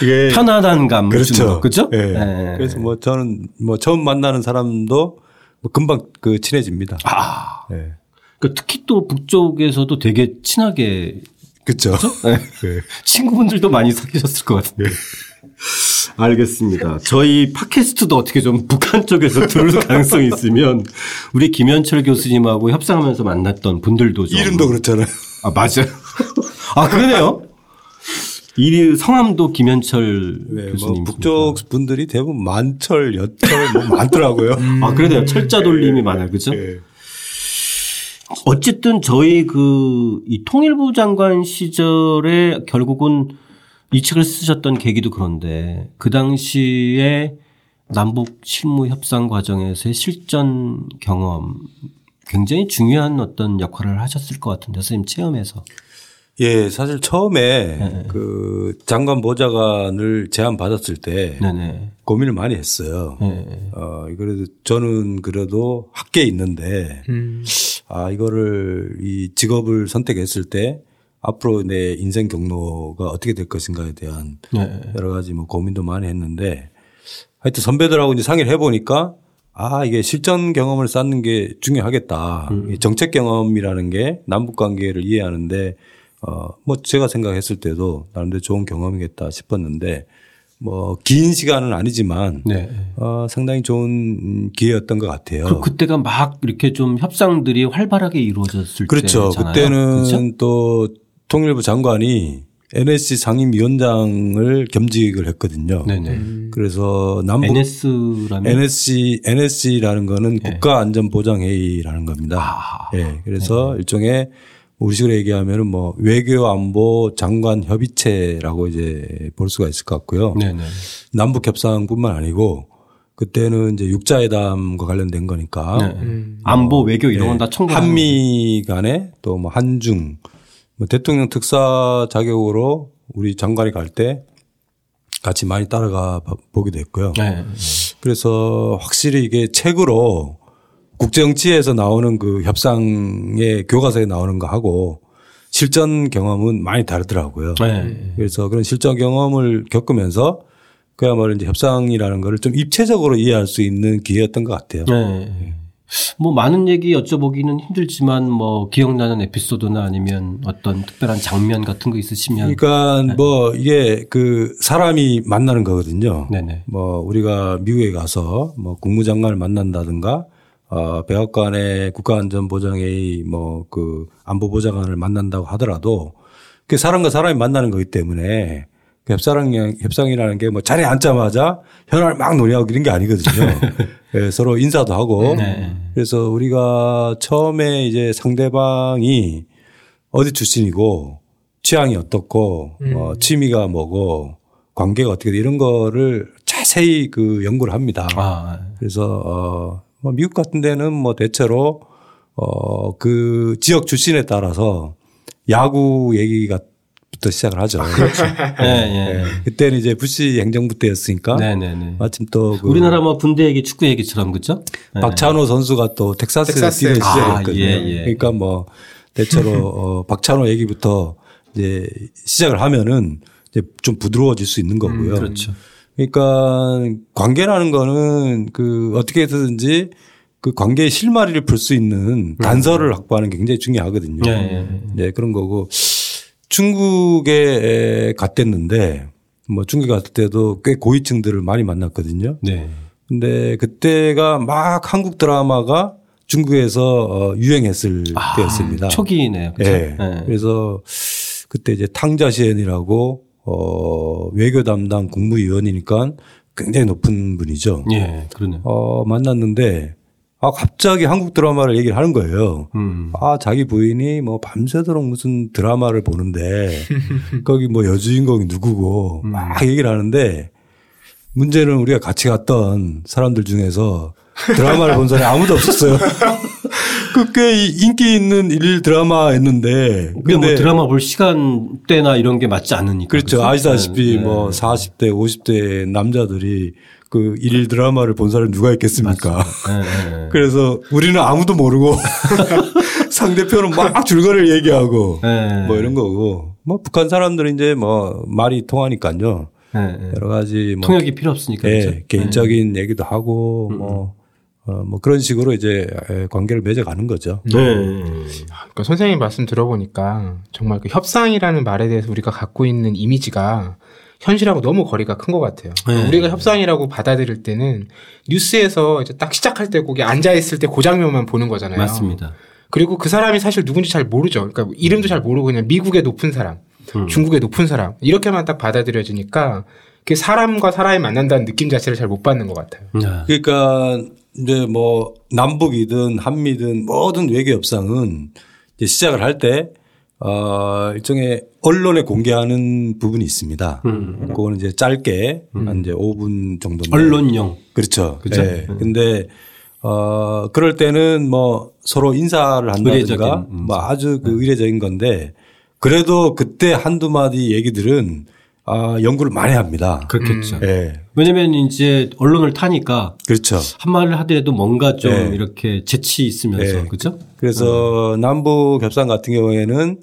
이게 편안한 감. 그렇죠. 그죠? 예. 예. 그래서 뭐 저는 뭐 처음 만나는 사람도 뭐 금방 그 친해집니다. 아. 예. 그 특히 또 북쪽에서도 되게 친하게 그렇죠. 네. 네. 친구분들도 많이 사귀셨을 것 같은데. 알겠습니다. 저희 팟캐스트도 어떻게 좀 북한 쪽에서 들을 [LAUGHS] 가능성이 있으면 우리 김현철 교수님하고 협상하면서 만났던 분들도 좀 이름도 그렇잖아요. 아 맞아요. [LAUGHS] 아 그러네요. 이 성함도 김현철 네, 뭐 교수님. 북쪽 분들이 대부분 만철, 여철 뭐 많더라고요. 아 그러네요. 철자 돌림이 많아요. 그죠? 예. 어쨌든 저희 그 이 통일부 장관 시절에 결국은 이 책을 쓰셨던 계기도 그런데 그 당시에 남북 실무 협상 과정에서의 실전 경험 굉장히 중요한 어떤 역할을 하셨을 것 같은데 선생님 체험에서 예, 사실 처음에 네. 그 장관 보좌관을 제안 받았을 때 네네 고민을 많이 했어요. 네. 어, 그래도 저는 그래도 학계에 있는데 음. 아, 이거를 이 직업을 선택했을 때 앞으로 내 인생 경로가 어떻게 될 것인가에 대한 네. 여러 가지 뭐 고민도 많이 했는데 하여튼 선배들하고 이제 상의를 해보니까 아, 이게 실전 경험을 쌓는 게 중요하겠다. 이 정책 경험이라는 게 남북 관계를 이해하는데 어, 뭐 제가 생각했을 때도 나름대로 좋은 경험이겠다 싶었는데 뭐 긴 시간은 아니지만 네. 어, 상당히 좋은 기회였던 것 같아요. 그 그때가 막 이렇게 좀 협상들이 활발하게 이루어졌을 그렇죠. 때잖아요. 그때는 그렇죠? 또 통일부 장관이 NSC 상임위원장을 겸직을 했거든요. 네네. 그래서 남북 NS라면 NSC NSC라는 거는 국가안전보장회의라는 겁니다. 네. 아, 예. 그래서 일종의 우리식으로 얘기하면은 뭐 외교 안보 장관 협의체라고 이제 볼 수가 있을 것 같고요. 네네. 남북 협상뿐만 아니고 그때는 이제 육자회담과 관련된 거니까 네. 안보 외교 이런 건다 청구. 한미 간에 또 뭐 한중 뭐 대통령 특사 자격으로 우리 장관이 갈 때 같이 많이 따라가 보기도 했고요. 네. 그래서 확실히 이게 책으로 국정치에서 나오는 그 협상의 교과서에 나오는 거 하고 실전 경험은 많이 다르더라고요. 네. 그래서 그런 실전 경험을 겪으면서 그야말로 이제 협상이라는 거를 좀 입체적으로 이해할 수 있는 기회였던 것 같아요. 네. 뭐 많은 얘기 여쭤보기는 힘들지만 뭐 기억나는 에피소드나 아니면 어떤 특별한 장면 같은 거 있으시면 그러니까 뭐 이게 그 사람이 만나는 거거든요. 네네. 뭐 우리가 미국에 가서 뭐 국무장관을 만난다든가 어 백악관의 국가안전보장회의 뭐 그 안보보좌관을 만난다고 하더라도 그 사람과 사람이 만나는 거기 때문에 그 협상 협상이라는 게 뭐 자리에 앉자마자 현안을 막 논의하고 이런 게 아니거든요. [LAUGHS] 예, 서로 인사도 하고 네. 그래서 우리가 처음에 이제 상대방이 어디 출신이고 취향이 어떻고 어, 취미가 뭐고 관계가 어떻게 돼 이런 거를 자세히 그 연구를 합니다. 아, 그래서 어, 뭐 미국 같은 데는 뭐 대체로 어, 그 지역 출신에 따라서 야구 얘기가 부터 시작을 하죠. 예, 예. 그때는 이제 부시 행정부 때였으니까 네 네 네. 마침 또 그 우리나라 뭐 군대 얘기, 축구 얘기처럼 그죠? 네. 박찬호 선수가 또 텍사스에 텍사스에 뛰는 아, 시절이었거든요. 예, 예. 그러니까 뭐 대체로 어, 박찬호 얘기부터 이제 시작을 하면은 이제 좀 부드러워질 수 있는 거고요. 그렇죠. 그러니까 관계라는 거는 그 어떻게 해서든지 그 관계의 실마리를 풀 수 있는 단서를 확보하는 게 굉장히 중요하거든요. 네, 네. 네, 그런 거고 중국에 갔댔는데 뭐 중국에 갔을 때도 꽤 고위층들을 많이 만났거든요. 네. 근데 그때가 막 한국 드라마가 중국에서 어, 유행했을 때였습니다. 초기네요. 그렇죠? 예. 네. 그래서 그때 이제 탕자시엔이라고 어, 외교 담당 국무위원이니까 굉장히 높은 분이죠. 예, 그러네요. 어, 만났는데 아, 갑자기 한국 드라마를 얘기를 하는 거예요. 음. 아, 자기 부인이 뭐 밤새도록 무슨 드라마를 보는데 [LAUGHS] 거기 뭐 여주인공이 누구고 막 얘기를 하는데 문제는 우리가 같이 갔던 사람들 중에서 드라마를 본 사람이 아무도 없었어요. [LAUGHS] 그꽤 인기 있는 일일 드라마였는데. 근데 뭐 드라마 볼 시간대나 이런 게 맞지 않으니까. 그렇죠. 그렇죠? 아시다시피 네, 뭐 네. 40대, 50대 남자들이 그 일일 드라마를 본 사람이 누가 있겠습니까? 네, 네, 네. [LAUGHS] 그래서 우리는 아무도 모르고 [LAUGHS] 상대편은 막 줄거리를 얘기하고 네. 뭐 이런 거고 뭐 북한 사람들은 이제 뭐 말이 통하니까요. 네, 네. 여러 가지 뭐 통역이 필요 없으니까. 예, 그렇죠? 개인적인 얘기도 하고 뭐, 어, 뭐 그런 식으로 이제 에, 관계를 맺어가는 거죠. 네. 그러니까 선생님 말씀 들어보니까 정말 그 협상이라는 말에 대해서 우리가 갖고 있는 이미지가 현실하고 너무 거리가 큰 것 같아요. 네. 우리가 협상이라고 받아들일 때는 뉴스에서 이제 딱 시작할 때 거기 앉아 있을 때 그 장면만 보는 거잖아요. 맞습니다. 그리고 그 사람이 사실 누군지 잘 모르죠. 그러니까 이름도 잘 모르고 그냥 미국의 높은 사람, 음. 중국의 높은 사람 이렇게만 딱 받아들여지니까 그 사람과 사람이 만난다는 느낌 자체를 잘 못 받는 것 같아요. 네. 그러니까 이제 뭐 남북이든 한미든 모든 외교 협상은 이제 시작을 할 때 어, 일종의 언론에 공개하는 부분이 있습니다. 그거는 이제 짧게 한 이제 5분 정도. 언론용. 그렇죠. 그죠? 예. 근데 어 그럴 때는 뭐 서로 인사를 한다든가. 네. 뭐 아주 그 의례적인 건데 그래도 그때 한두 마디 얘기들은 아 연구를 많이 합니다. 그렇겠죠. 예. 왜냐면 이제 언론을 타니까 그렇죠. 한 말을 하더라도 뭔가 좀 네. 이렇게 재치 있으면서 네. 그죠? 그래서 남북 협상 같은 경우에는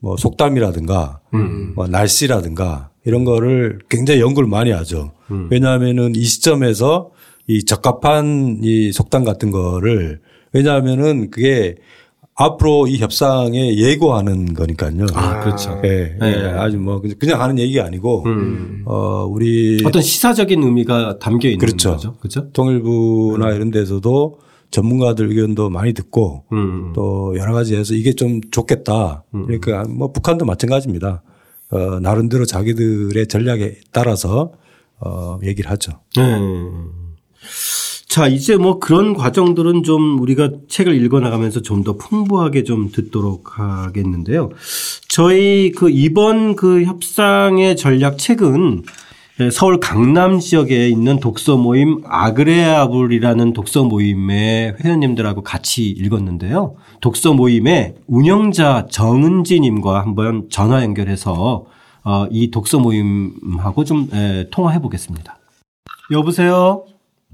뭐 속담이라든가 음. 뭐 날씨라든가 이런 거를 굉장히 연구를 많이 하죠. 음. 왜냐하면은 이 시점에서 이 적합한 이 속담 같은 거를 왜냐하면은 그게 앞으로 이 협상에 예고하는 거니까요. 아, 그렇죠. 예, 예. 네. 아주 뭐 그냥 하는 얘기가 아니고 음. 어 우리 어떤 시사적인 의미가 담겨 있는 그렇죠. 거죠. 그렇죠? 통일부나 이런 데서도 전문가들 의견도 많이 듣고 음. 또 여러 가지 해서 이게 좀 좋겠다. 그러니까 뭐 북한도 마찬가지입니다. 어, 나름대로 자기들의 전략에 따라서 어, 얘기를 하죠. 네. 자, 이제 뭐 그런 과정들은 좀 우리가 책을 읽어 나가면서 좀 더 풍부하게 좀 듣도록 하겠는데요. 저희 그 이번 그 협상의 전략 책은 서울 강남 지역에 있는 독서 모임 아그레아블이라는 독서 모임의 회원님들하고 같이 읽었는데요. 독서 모임의 운영자 정은지님과 한번 전화 연결해서 어, 이 독서 모임하고 좀 에, 통화해 보겠습니다. 여보세요?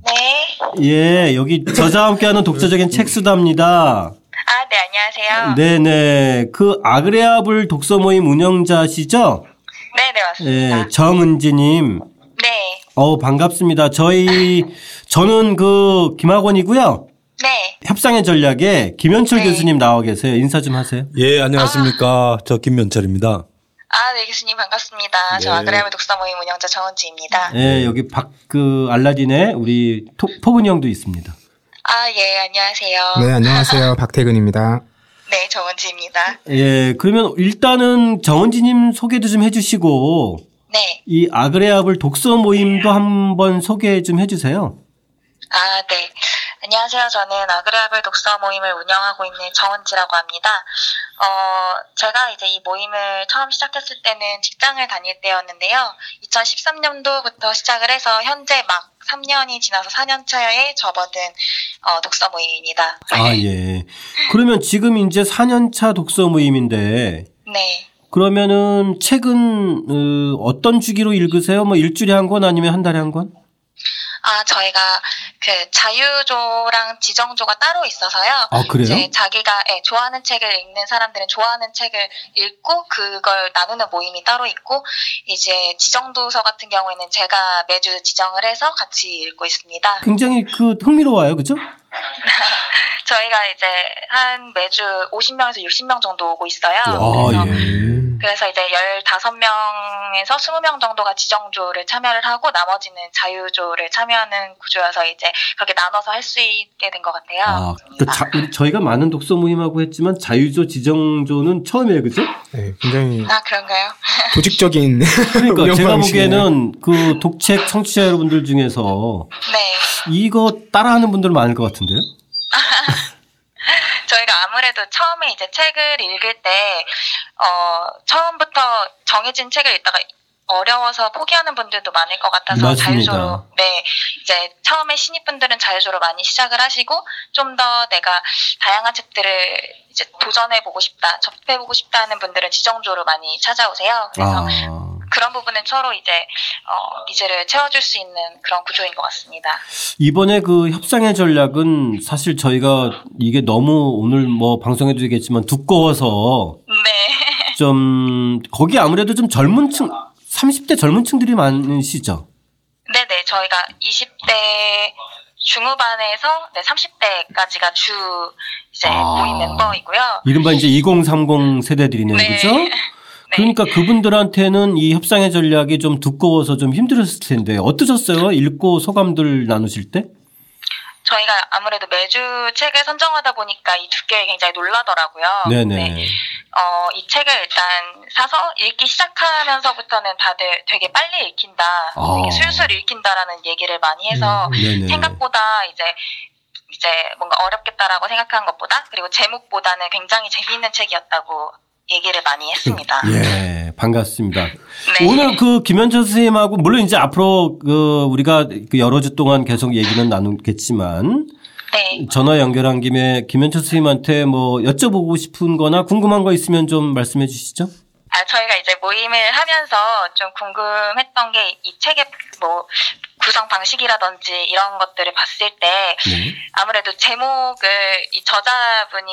네. 예, 여기 저자와 함께하는 독자적인 책 수다입니다. 아, 네, 안녕하세요. 네네. 그 아그레아블 독서 모임 운영자시죠? 네, 네, 맞습니다. 예, 정은지님. 네. 어 반갑습니다. 저희, 저는 그 김학원이고요. 네. 협상의 전략에 김현철 네. 교수님 나와 계세요. 인사 좀 하세요. 예, 안녕하십니까. 저 김면철입니다. 아, 네, 교수님 반갑습니다. 저 네. 아그레아브 독서 모임 운영자 정은지입니다. 예, 여기 박, 그, 알라딘에 우리 토, 포근이 형도 있습니다. 아, 예, 안녕하세요. 네, 안녕하세요. [LAUGHS] 박태근입니다. 네, 정은지입니다. 예, 그러면 일단은 정은지님 소개도 좀 해주시고, 네. 이 아그레아블 독서 모임도 한번 소개 좀 해주세요. 아, 네. 안녕하세요. 저는 아그레아블 독서 모임을 운영하고 있는 정은지라고 합니다. 어, 제가 이제 이 모임을 처음 시작했을 때는 직장을 다닐 때였는데요. 2013년도부터 시작을 해서 현재 막 3년이 지나서 4년 차에 접어든 어, 독서 모임입니다. 아, 예. 그러면 지금 이제 4년 차 독서 모임인데, 네. 그러면은 책은, 어, 어떤 주기로 읽으세요? 뭐 일주일에 한 권 아니면 한 달에 한 권? 아, 아, 저희가 그 자유조랑 지정조가 따로 있어서요. 아, 그래요? 이제 자기가 예, 좋아하는 책을 읽는 사람들은 좋아하는 책을 읽고 그걸 나누는 모임이 따로 있고 이제 지정도서 같은 경우에는 제가 매주 지정을 해서 같이 읽고 있습니다. 굉장히 그 흥미로워요. 그죠? [LAUGHS] 저희가 이제 한 매주 50명에서 60명 정도 오고 있어요. 아, 그래서, 예. 그래서 이제 15명에서 20명 정도가 지정조를 참여를 하고 나머지는 자유조를 참여하는 구조여서 이제 그렇게 나눠서 할 수 있게 된 것 같아요. 아, 그 자, 저희가 많은 독서 모임하고 했지만 자유조 지정조는 처음이에요. 그죠? 네, 굉장히 아, 그런가요? [LAUGHS] 조직적인 그러니까 [LAUGHS] 제가. 보기에는 그 독책 청취자 여러분들 중에서 네. 이거 따라하는 분들 많을 것 같은데 요? [LAUGHS] 저희가 아무래도 처음에 이제 책을 읽을 때, 어, 처음부터 정해진 책을 읽다가 어려워서 포기하는 분들도 많을 것 같아서 맞습니다. 자유조로, 네, 이제 처음에 신입분들은 자유조로 많이 시작을 하시고, 좀 더 내가 다양한 책들을 이제 도전해 보고 싶다, 접해 보고 싶다 하는 분들은 지정조로 많이 찾아오세요. 그래서 아, 그런 부분은 서로 이제, 어, needs를 채워줄 수 있는 그런 구조인 것 같습니다. 이번에 그 협상의 전략은 사실 저희가 이게 너무 오늘 뭐 방송에도 얘기했지만 두꺼워서 네. 좀 거기 아무래도 좀 젊은 층 30대 젊은 층들이 많으시죠? 네네, 저희가 20대 중후반에서 네, 30대까지가 주 이제 아. 모임 멤버이고요. 이른바 이제 2030 세대들이네요. 네. 그죠? [LAUGHS] 그러니까 그분들한테는 이 협상의 전략이 좀 두꺼워서 좀 힘들었을 텐데 어떠셨어요? 읽고 소감들 나누실 때? 저희가 아무래도 매주 책을 선정하다 보니까 이 두께에 굉장히 놀라더라고요. 네네. 네. 어, 이 책을 일단 사서 읽기 시작하면서부터는 다들 되게 빨리 읽힌다, 아. 되게 술술 읽힌다라는 얘기를 많이 해서 네네. 생각보다 이제 이제 뭔가 어렵겠다라고 생각한 것보다 그리고 제목보다는 굉장히 재미있는 책이었다고 얘기를 많이 했습니다. 예, 반갑습니다. 네. 오늘 그 김현철 선생님하고 물론 이제 앞으로 그 우리가 그 여러 주 동안 계속 얘기는 나누겠지만 네. 전화 연결한 김에 김현철 선생님한테 뭐 여쭤보고 싶은 거나 궁금한 거 있으면 좀 말씀해 주시죠. 아, 저희가 이제 모임을 하면서 좀 궁금했던 게 이 책의 뭐 구성 방식이라든지 이런 것들을 봤을 때 네. 아무래도 제목을 이 저자분이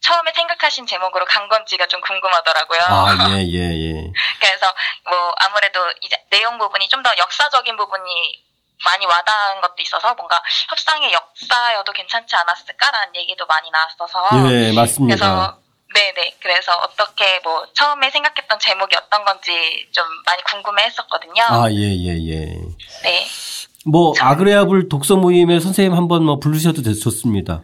처음에 생각하신 제목으로 간 건지가 좀 궁금하더라고요. 아, [LAUGHS] 예, 예, 예. 그래서 뭐 아무래도 이제 내용 부분이 좀 더 역사적인 부분이 많이 와닿은 것도 있어서 뭔가 협상의 역사여도 괜찮지 않았을까라는 얘기도 많이 나왔어서 예, 맞습니다. 그래서 네네 그래서 어떻게 뭐 처음에 생각했던 제목이 어떤 건지 좀 많이 궁금해 했었거든요. 아, 예, 예, 예. 네. 뭐 아그레아블 독서 모임에 선생님 한번 뭐 부르셔도 됐- 좋습니다.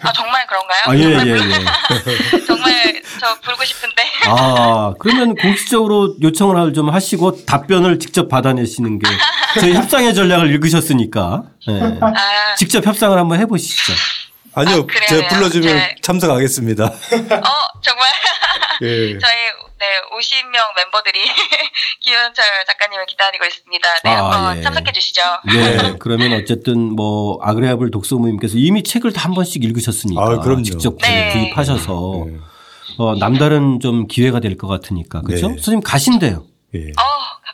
아 정말 그런가요? 아, 예, 예, 불- 예. [LAUGHS] 정말 저 부르고 싶은데. 아, 그러면 공식적으로 요청을 좀 하시고 답변을 직접 받아내시는 게 저희 협상의 전략을 읽으셨으니까 예. 아, 직접 협상을 한번 해보시죠. 아니요, 아, 그래요, 제가 불러주면 네. 참석하겠습니다. [LAUGHS] 어 정말 예. [LAUGHS] 저희 네 50명 멤버들이 [LAUGHS] 김현철 작가님을 기다리고 있습니다. 네 아, 한번 예. 참석해 주시죠. 예, 그러면 어쨌든 뭐 아그레아블 독서 모임께서 이미 책을 다 한 번씩 읽으셨으니까 아, 그럼요. 직접 네. 구입하셔서 네. 어, 남다른 좀 기회가 될 것 같으니까 그렇죠? 네. 선생님 가신대요. 예. 어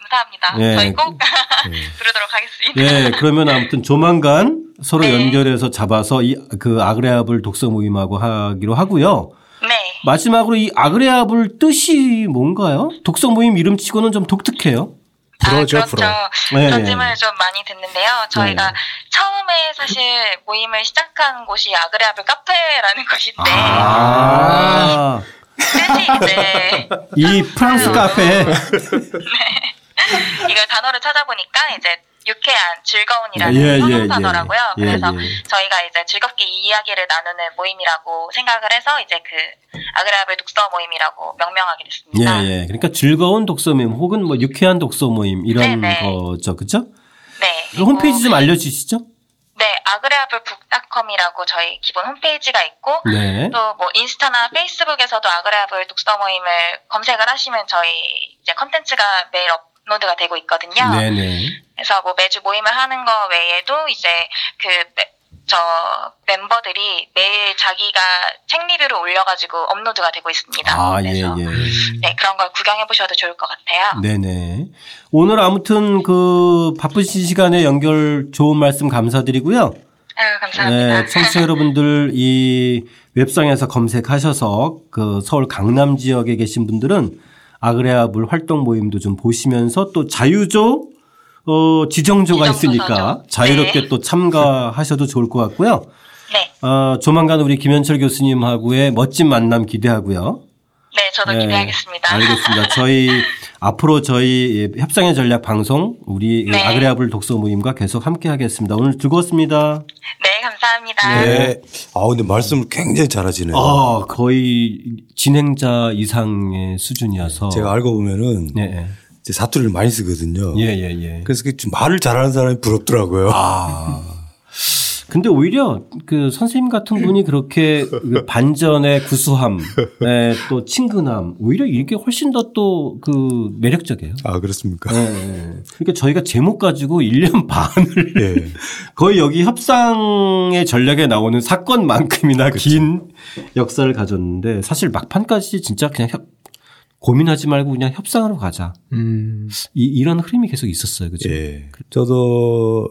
감사합니다. 예. 저희 꼭 [LAUGHS] 부르도록 하겠습니다. 예, 그러면 아무튼 조만간 서로 네. 연결해서 잡아서 이 그 아그레아블 독서 모임하고 하기로 하고요. 네. 마지막으로 이 아그레아블 뜻이 뭔가요? 독서 모임 이름치고는 좀 독특해요. 불어죠, 아, 불어. 그렇죠. 네. 그런 질문을 좀 많이 듣는데요. 저희가 네. 처음에 사실 모임을 시작한 곳이 아그레아블 카페라는 곳인데 아, 뜻이 이제 이 프랑스 카페. [LAUGHS] 이걸 단어를 찾아보니까 이제 유쾌한 즐거운이라는 예, 예, 선호 예. 단어라고요. 예, 그래서 예. 저희가 이제 즐겁게 이야기를 나누는 모임이라고 생각을 해서 이제 그 아그레아블 독서 모임이라고 명명하게 됐습니다. 예, 예. 그러니까 즐거운 독서 모임 혹은 뭐 유쾌한 독서 모임 이런 네, 네. 거죠. 그죠? 네. 그 홈페이지 좀 알려주시죠. 네, 아그레아블 북닷컴이라고 저희 기본 홈페이지가 있고 네. 또뭐 인스타나 페이스북에서도 아그레아블 독서 모임을 검색을 하시면 저희 이제 컨텐츠가 매일 업로드가 되고 있거든요. 네네. 그래서 뭐 매주 모임을 하는 거 외에도 이제 그 매- 저 멤버들이 매일 자기가 책 리뷰를 올려가지고 업로드가 되고 있습니다. 아, 예, 그래서 예. 네 그런 걸 구경해 보셔도 좋을 것 같아요. 네네. 오늘 아무튼 그 바쁘신 시간에 연결 좋은 말씀 감사드리고요. 아유 감사합니다. 네, 청취자 여러분들 이 웹상에서 검색하셔서 그 서울 강남 지역에 계신 분들은 아그레아블 활동 모임도 좀 보시면서 또 자유조 어, 지정조가. 있으니까 자유롭게 네. 또 참가하셔도 좋을 것 같고요. 네, 어, 조만간 우리 김현철 교수님하고의 멋진 만남 기대하고요. 네 저도 네, 기대하겠습니다. 알겠습니다. 저희 [LAUGHS] 앞으로 저희 협상의 전략 방송 우리 네. 아그레아블 독서 모임과 계속 함께 하겠습니다. 오늘 즐거웠습니다. 네 감사합니다. 네. 아 근데 말씀을 굉장히 잘하시네요. 아, 거의 진행자 이상의 수준이어서. 제가 알고 보면은. 이제 사투리를 많이 쓰거든요. 예, 예, 예. 그래서 그좀 말을 잘하는 사람이 부럽더라고요. 아. [LAUGHS] 근데 오히려 그 선생님 같은 분이 그렇게 그 반전의 구수함, 예, 또 친근함, 오히려 이게 훨씬 더 또 그 매력적이에요. 아, 그렇습니까? 예, 예. 그러니까 저희가 제목 가지고 1년 반을 예. [LAUGHS] 거의 여기 협상의 전략에 나오는 사건만큼이나 긴 역사를 가졌는데 사실 막판까지 진짜 그냥 협- 고민하지 말고 그냥 협상으로 가자. 음, 이, 이런 흐름이 계속 있었어요. 그죠? 예. 저도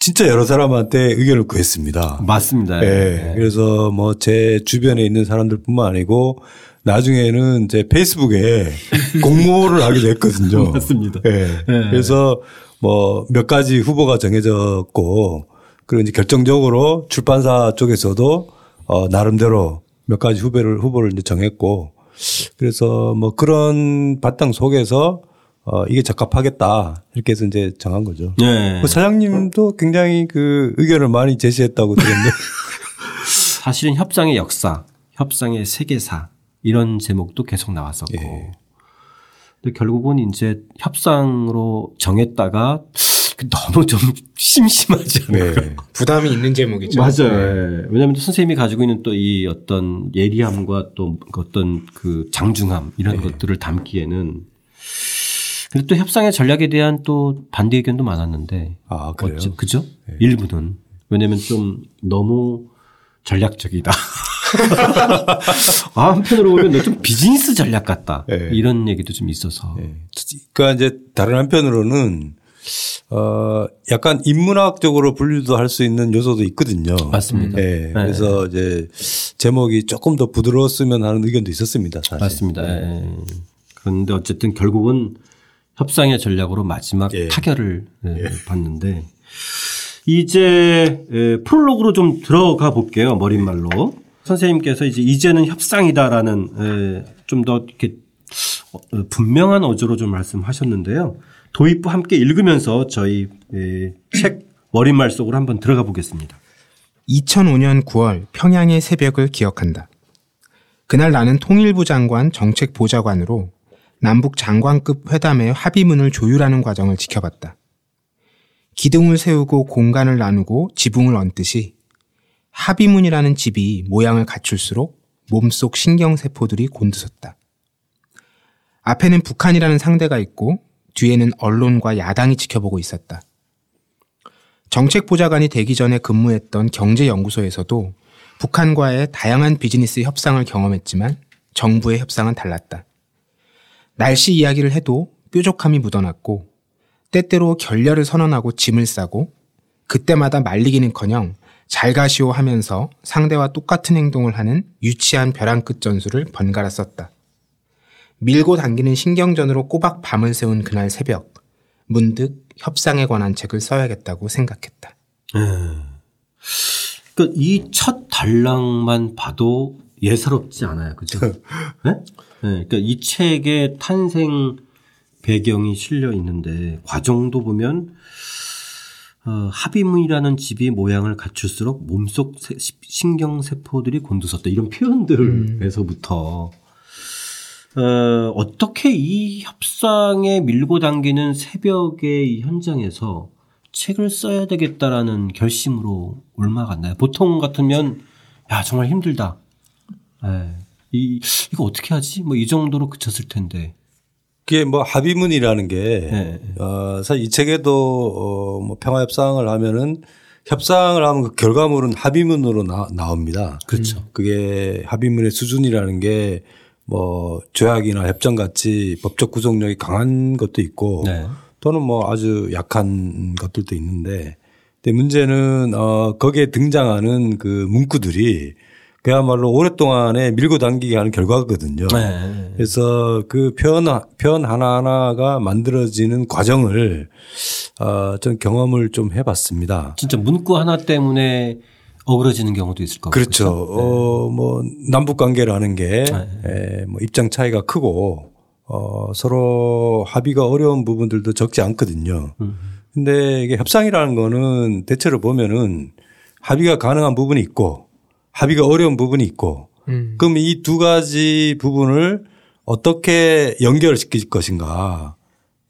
진짜 여러 사람한테 의견을 구했습니다. 맞습니다. 예. 그래서 뭐 제 주변에 있는 사람들뿐만 아니고 나중에는 제 페이스북에 [LAUGHS] 공모를 하기도 했거든요. 맞습니다. 예. 그래서 뭐 몇 가지 후보가 정해졌고 그리고 이제 결정적으로 출판사 쪽에서도 어 나름대로 몇 가지 후보를 후보를 이제 정했고 그래서 뭐 그런 바탕 속에서 어 이게 적합하겠다 이렇게 해서 이제 정한 거죠. 예. 그 사장님도 굉장히 그 의견을 많이 제시했다고 들었는데 [LAUGHS] 사실은 협상의 역사, 협상의 세계사 이런 제목도 계속 나왔었고. 예. 근데 결국은 이제 협상으로 정했다가 너무 좀 [LAUGHS] 심심하지 않아요? 네. 부담이 있는 제목이죠. 맞아요. 네. 예. 왜냐하면 또 선생님이 가지고 있는 또 이 어떤 예리함과 또 어떤 그 장중함 이런 네. 것들을 담기에는 그리고 또 협상의 전략에 대한 또 반대 의견도 많았는데 아 그래요. 어째- 그죠? 일부는 왜냐하면 좀 너무 전략적이다. 아, [LAUGHS] 한편으로 보면 너 좀 비즈니스 전략 같다. 네. 이런 얘기도 좀 있어서. 예. 그러니까 이제 다른 한편으로는 어 약간 인문학적으로 분류도 할 수 있는 요소도 있거든요. 맞습니다. 예. 그래서 이제 제목이 조금 더 부드러웠으면 하는 의견도 있었습니다. 사실. 맞습니다. 예. 그런데 어쨌든 결국은 협상의 전략으로 마지막 예. 타결을 예, 봤는데 이제 예, 프롤로그로 좀 들어가 볼게요. 머릿말로 선생님께서 이제 이제는 협상이다라는 좀 더 이렇게 어, 분명한 어조로 좀 말씀하셨는데요. 도입부 함께 읽으면서 저희 예, 책 머릿말 속으로 한번 들어가 보겠습니다. 2005년 9월 평양의 새벽을 기억한다. 그날 나는 통일부 장관 정책보좌관으로 남북 장관급 회담의 합의문을 조율하는 과정을 지켜봤다. 기둥을 세우고 공간을 나누고 지붕을 얹듯이 합의문이라는 집이 모양을 갖출수록 몸속 신경세포들이 곤두섰다. 앞에는 북한이라는 상대가 있고 뒤에는 언론과 야당이 지켜보고 있었다. 정책보좌관이 되기 전에 근무했던 경제연구소에서도 북한과의 다양한 비즈니스 협상을 경험했지만 정부의 협상은 달랐다. 날씨 이야기를 해도 뾰족함이 묻어났고 때때로 결렬을 선언하고 짐을 싸고 그때마다 말리기는커녕 잘 가시오 하면서 상대와 똑같은 행동을 하는 유치한 벼랑 끝 전술을 번갈아 썼다. 밀고 당기는 신경전으로 꼬박 밤을 새운 그날 새벽 문득 협상에 관한 책을 써야겠다고 생각했다. 그러니까 이첫 단락만 봐도 예사롭지 않아요. 그죠? 네? [LAUGHS] 네, 그러니까 이 책의 탄생 배경이 실려 있는데 과정도 보면 어, 합의문이라는 집이 모양을 갖출수록 몸속 세- 신경 세포들이 곤두섰다 이런 표현들에서부터 어, 어떻게 이 협상에 밀고 당기는 새벽의 이 현장에서 책을 써야 되겠다라는 결심으로 올라갔나요? 보통 같으면 야 정말 힘들다. 예. 이 이거 어떻게 하지? 뭐 이 정도로 그쳤을 텐데. 그게 뭐 합의문이라는 게 네. 어, 사실 이 책에도 어, 뭐 평화 협상을 하면은 협상을 하면 그 결과물은 합의문으로 나, 나옵니다. 그렇죠. 그게 합의문의 수준이라는 게 뭐 조약이나 협정 같이 법적 구속력이 강한 것도 있고 네. 또는 뭐 아주 약한 것들도 있는데 근데 문제는 어 거기에 등장하는 그 문구들이 그야말로 오랫동안에 밀고 당기게 하는 결과거든요. 네. 그래서 그 표현 표현 하나하나가 만들어지는 과정을 어좀 경험을 좀 해봤습니다. 진짜 문구 하나 때문에 어그러지는 경우도 있을 거고. 그렇죠. 어, 뭐, 남북 관계라는 게, 네. 에, 뭐, 입장 차이가 크고, 어, 서로 합의가 어려운 부분들도 적지 않거든요. 음. 근데 이게 협상이라는 거는 대체로 보면은 합의가 가능한 부분이 있고, 합의가 어려운 부분이 있고, 음. 그럼 이 두 가지 부분을 어떻게 연결시킬 것인가.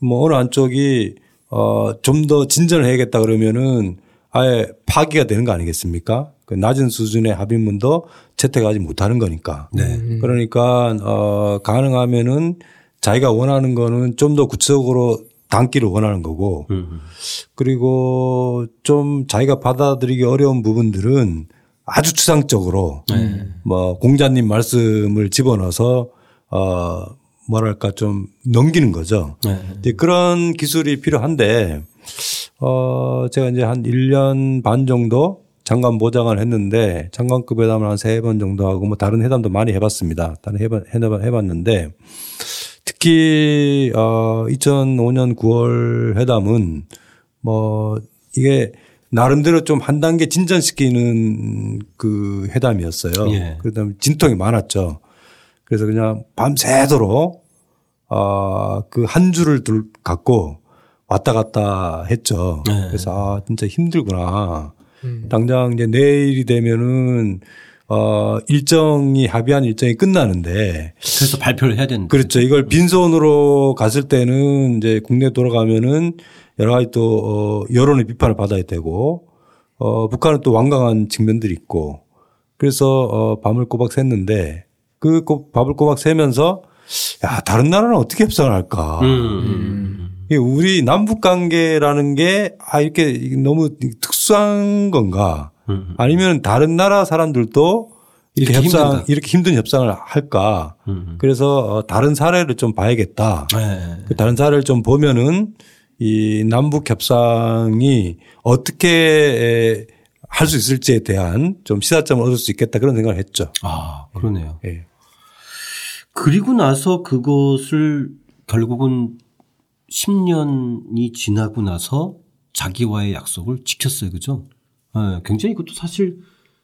뭐 어느 한쪽이 어 좀 더 진전을 해야겠다 그러면은 아예 파기가 되는 거 아니겠습니까? 그 낮은 수준의 합의문도 채택하지 못하는 거니까. 네. 그러니까 어 가능하면은 자기가 원하는 거는 좀 더 구체적으로 담기를 원하는 거고 음. 그리고 좀 자기가 받아들이기 어려운 부분들은 아주 추상적으로 뭐 공자님 말씀을 집어넣어서 어 뭐랄까 좀 넘기는 거죠. 네. 그런 기술이 필요한데 어 제가 이제 한 1년 반 정도 장관 보장을 했는데 장관급 회담을 한 세 번 정도 하고 뭐 다른 회담도 많이 해봤습니다. 다른 해봐, 해봐- 해봤는데 특히 어 2005년 9월 회담은 뭐 이게 나름대로 좀 한 단계 진전시키는 그 회담이었어요. 예. 그러다 보면 진통이 많았죠. 그래서 그냥 밤새도록 어그 한 줄을 둘 갖고 왔다 갔다 했죠. 네. 그래서 아 진짜 힘들구나. 음. 당장 이제 내일이 되면은 어 일정이 합의한 일정이 끝나는데 그래서 발표를 해야 되는. 그렇죠. 이걸 빈손으로 갔을 때는 이제 국내 돌아가면은 여러 가지 또 어, 여론의 비판을 받아야 되고 어, 북한은 또 완강한 측면들이 있고 그래서 어, 밤을 꼬박 샜는데 그 꼬- 밤을 꼬박 새면서 야 다른 나라는 어떻게 협상을 할까? 음. 이게 우리 남북 관계라는 게 아 이렇게 너무 특수한 건가? 음. 아니면 다른 나라 사람들도 이렇게 이렇게 협상 힘든가? 이렇게 힘든 협상을 할까? 음. 그래서 어, 다른 사례를 좀 봐야겠다. 네. 그 다른 사례를 좀 보면은 이 남북 협상이 어떻게 할 수 있을지에 대한 좀 시사점을 얻을 수 있겠다 그런 생각을 했죠. 아, 그러네요. 예. 그리고 나서 그것을 결국은 10년이 지나고 나서 자기와의 약속을 지켰어요. 그죠? 예, 굉장히 이것도 사실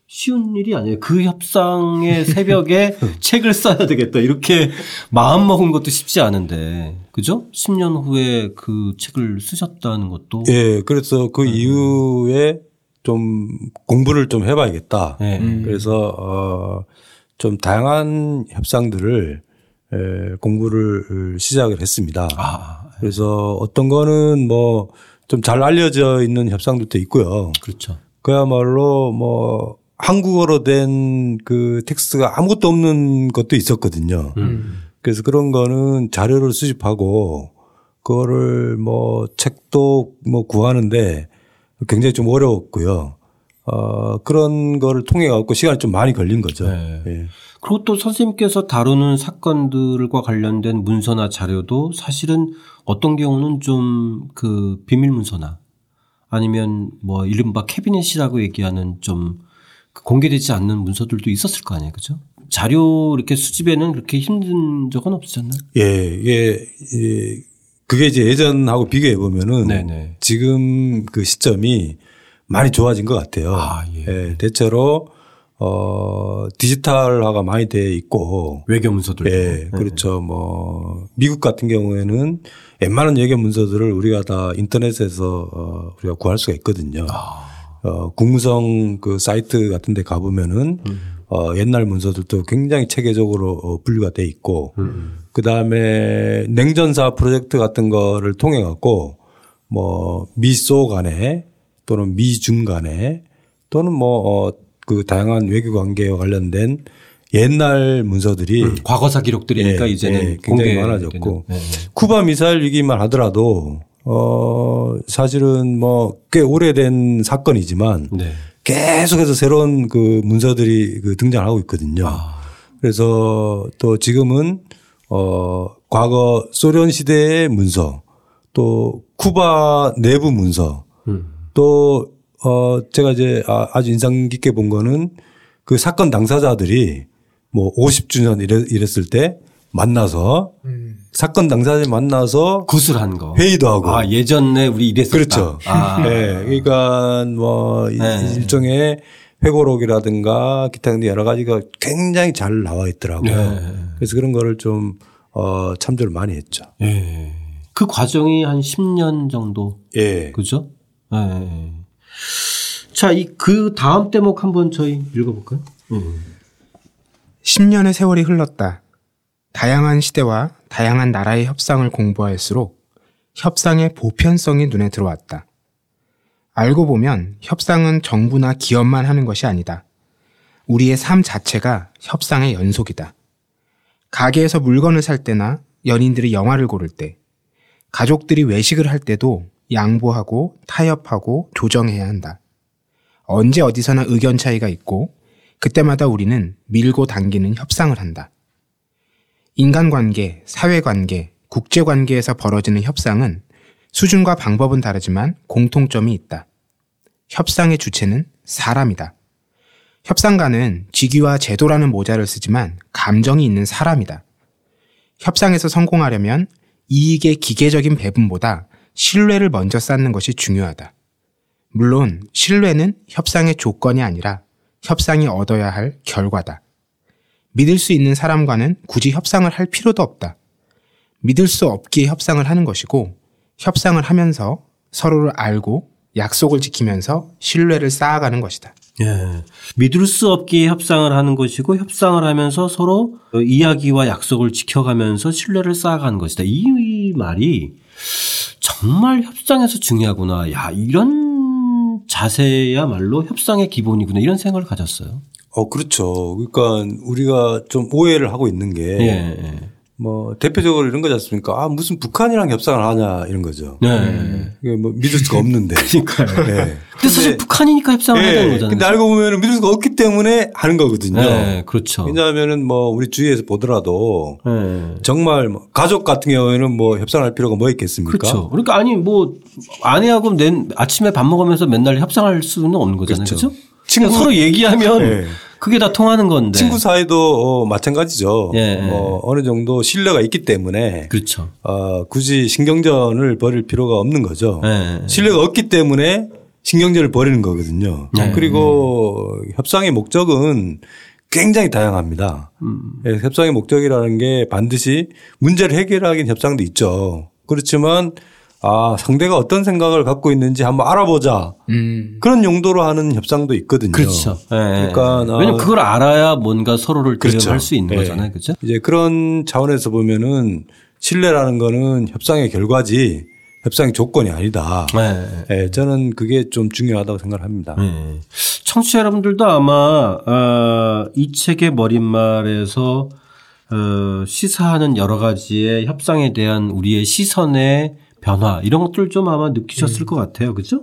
쉬운 일이 아니에요. 그 협상의 [LAUGHS] 새벽에 책을 써야 되겠다. 이렇게 마음 먹은 것도 쉽지 않은데. 그죠? 10년 후에 그 책을 쓰셨다는 것도. 예. 그래서 그 이후에 좀 공부를 좀 해봐야겠다. 예. 그래서 어 좀 다양한 협상들을 에, 공부를 시작을 했습니다. 아, 그래서 어떤 거는 뭐 좀 잘 알려져 있는 협상들도 있고요. 그렇죠. 그야말로 뭐 한국어로 된 그 텍스트가 아무것도 없는 것도 있었거든요. 음. 그래서 그런 거는 자료를 수집하고 그거를 뭐 책도 뭐 구하는데 굉장히 좀 어려웠고요. 어, 그런 거를 통해 갖고 시간이 좀 많이 걸린 거죠. 네. 예. 그리고 또 선생님께서 다루는 사건들과 관련된 문서나 자료도 사실은 어떤 경우는 좀 그 비밀 문서나 아니면 뭐 이른바 캐비넷이라고 얘기하는 좀그 공개되지 않는 문서들도 있었을 거 아니에요. 그죠? 자료 이렇게 수집에는 그렇게 힘든 적은 없으셨나요? 예, 이게, 예, 그게 이제 예전하고 비교해 보면은 네네. 지금 그 시점이 많이 좋아진 것 같아요. 아, 예. 대체로 어 디지털화가 많이 돼 있고 외교 문서들도. 예, 그렇죠. 뭐 미국 같은 경우에는 웬만한 외교 문서들을 우리가 다 인터넷에서 어 우리가 구할 수가 있거든요. 어 국무성 그 사이트 같은 데 가보면은 어 옛날 문서들도 굉장히 체계적으로 어, 분류가 돼 있고 그다음에 냉전사 프로젝트 같은 거를 통해 갖고 뭐 미소 간에 또는 미중 간에 또는 뭐그 다양한 외교 관계와 관련된 옛날 문서들이 과거사 기록들이니까 예, 이제는 예, 굉장히. 많아졌고 네. 쿠바 미사일 위기만 하더라도 어, 사실은 뭐 꽤 오래된 사건이지만 네. 계속해서 새로운 그 문서들이 그 등장하고 있거든요. 그래서 또 지금은 어, 과거 소련 시대의 문서 또 쿠바 내부 문서 음. 또 어, 제가 이제 아- 아주 인상 깊게 본 거는 그 사건 당사자들이 뭐 50주년 이랬, 이랬을 때 만나서 사건 당사자들 만나서 구슬한 거. 회의도 하고 아, 예전에 우리 이랬었다. 그렇죠. 아. 네. [LAUGHS] 그러니까 뭐 이- 네. 일종의 회고록이라든가 기타 등등 여러 가지가 굉장히 잘 나와 있더라고요. 네. 그래서 그런 거를 좀 어, 참조를 많이 했죠. 예. 그 과정이 한 10년 정도. 예. 그죠? 예. 자, 이 그 다음 대목 한번 저희 읽어볼까요? 음. 10년의 세월이 흘렀다. 다양한 시대와 다양한 나라의 협상을 공부할수록 협상의 보편성이 눈에 들어왔다. 알고 보면 협상은 정부나 기업만 하는 것이 아니다. 우리의 삶 자체가 협상의 연속이다. 가게에서 물건을 살 때나 연인들이 영화를 고를 때, 가족들이 외식을 할 때도 양보하고 타협하고 조정해야 한다. 언제 어디서나 의견 차이가 있고 그때마다 우리는 밀고 당기는 협상을 한다. 인간관계, 사회관계, 국제관계에서 벌어지는 협상은 수준과 방법은 다르지만 공통점이 있다. 협상의 주체는 사람이다. 협상가는 직위와 제도라는 모자를 쓰지만 감정이 있는 사람이다. 협상에서 성공하려면 이익의 기계적인 배분보다 신뢰를 먼저 쌓는 것이 중요하다. 물론 신뢰는 협상의 조건이 아니라 협상이 얻어야 할 결과다. 믿을 수 있는 사람과는 굳이 협상을 할 필요도 없다. 믿을 수 없기에 협상을 하는 것이고 협상을 하면서 서로를 알고 약속을 지키면서 신뢰를 쌓아가는 것이다. 예. 믿을 수 없기에 협상을 하는 것이고 협상을 하면서 서로 이야기와 약속을 지켜가면서 신뢰를 쌓아가는 것이다. 이, 이 말이 정말 협상에서 중요하구나. 야, 이런 자세야말로 협상의 기본이구나. 이런 생각을 가졌어요. 어, 그렇죠. 그러니까 우리가 좀 오해를 하고 있는 게 예. 예. 뭐 대표적으로 이런 거지 않습니까? 아, 무슨 북한이랑 협상을 하냐 이런 거죠. 네. 이게 뭐 믿을 수가 없는데. [LAUGHS] 그러니까요. 네. 근데 사실 북한이니까 협상을 해야 되는 예, 거잖아요. 근데 알고 보면 믿을 수가 없기 때문에 하는 거거든요. 네, 그렇죠. 왜냐하면은 뭐 우리 주위에서 보더라도 네. 정말 뭐 가족 같은 경우에는 뭐 협상할 필요가 뭐 있겠습니까? 그렇죠. 그러니까 아니 뭐 아내하고 낸 아침에 밥 먹으면서 맨날 협상할 수는 없는 거잖아요. 그렇죠. 그렇죠? 친구 서로 얘기하면 네. 그게 다 통하는 건데. 친구 사이도 어, 마찬가지죠. 예, 뭐 어느 정도 신뢰가 있기 때문에 그렇죠. 어, 굳이 신경전을 벌일 필요가 없는 거죠. 네. 신뢰가 없기 때문에 신경전을 벌이는 거거든요. 네. 그리고 협상의 목적은 굉장히 다양합니다. 음. 예, 협상의 목적이라는 게 반드시 문제를 해결하기는 협상도 있죠. 그렇지만 아, 상대가 어떤 생각을 갖고 있는지 한번 알아보자. 음, 그런 용도로 하는 협상도 있거든요. 그렇죠. 예. 그러니까 왜냐면 어, 그걸 알아야 뭔가 서로를 그렇죠. 대응할 수 있는 예. 거잖아요. 그렇죠? 이제 그런 차원에서 보면은 신뢰라는 거는 협상의 결과지 협상의 조건이 아니다. 네. 예, 저는 그게 좀 중요하다고 생각합니다. 네. 청취자 여러분들도 아마 어, 이 책의 머릿말에서 어, 시사하는 여러 가지의 협상에 대한 우리의 시선의 변화 이런 것들 좀 아마 느끼셨을 것 같아요. 그죠?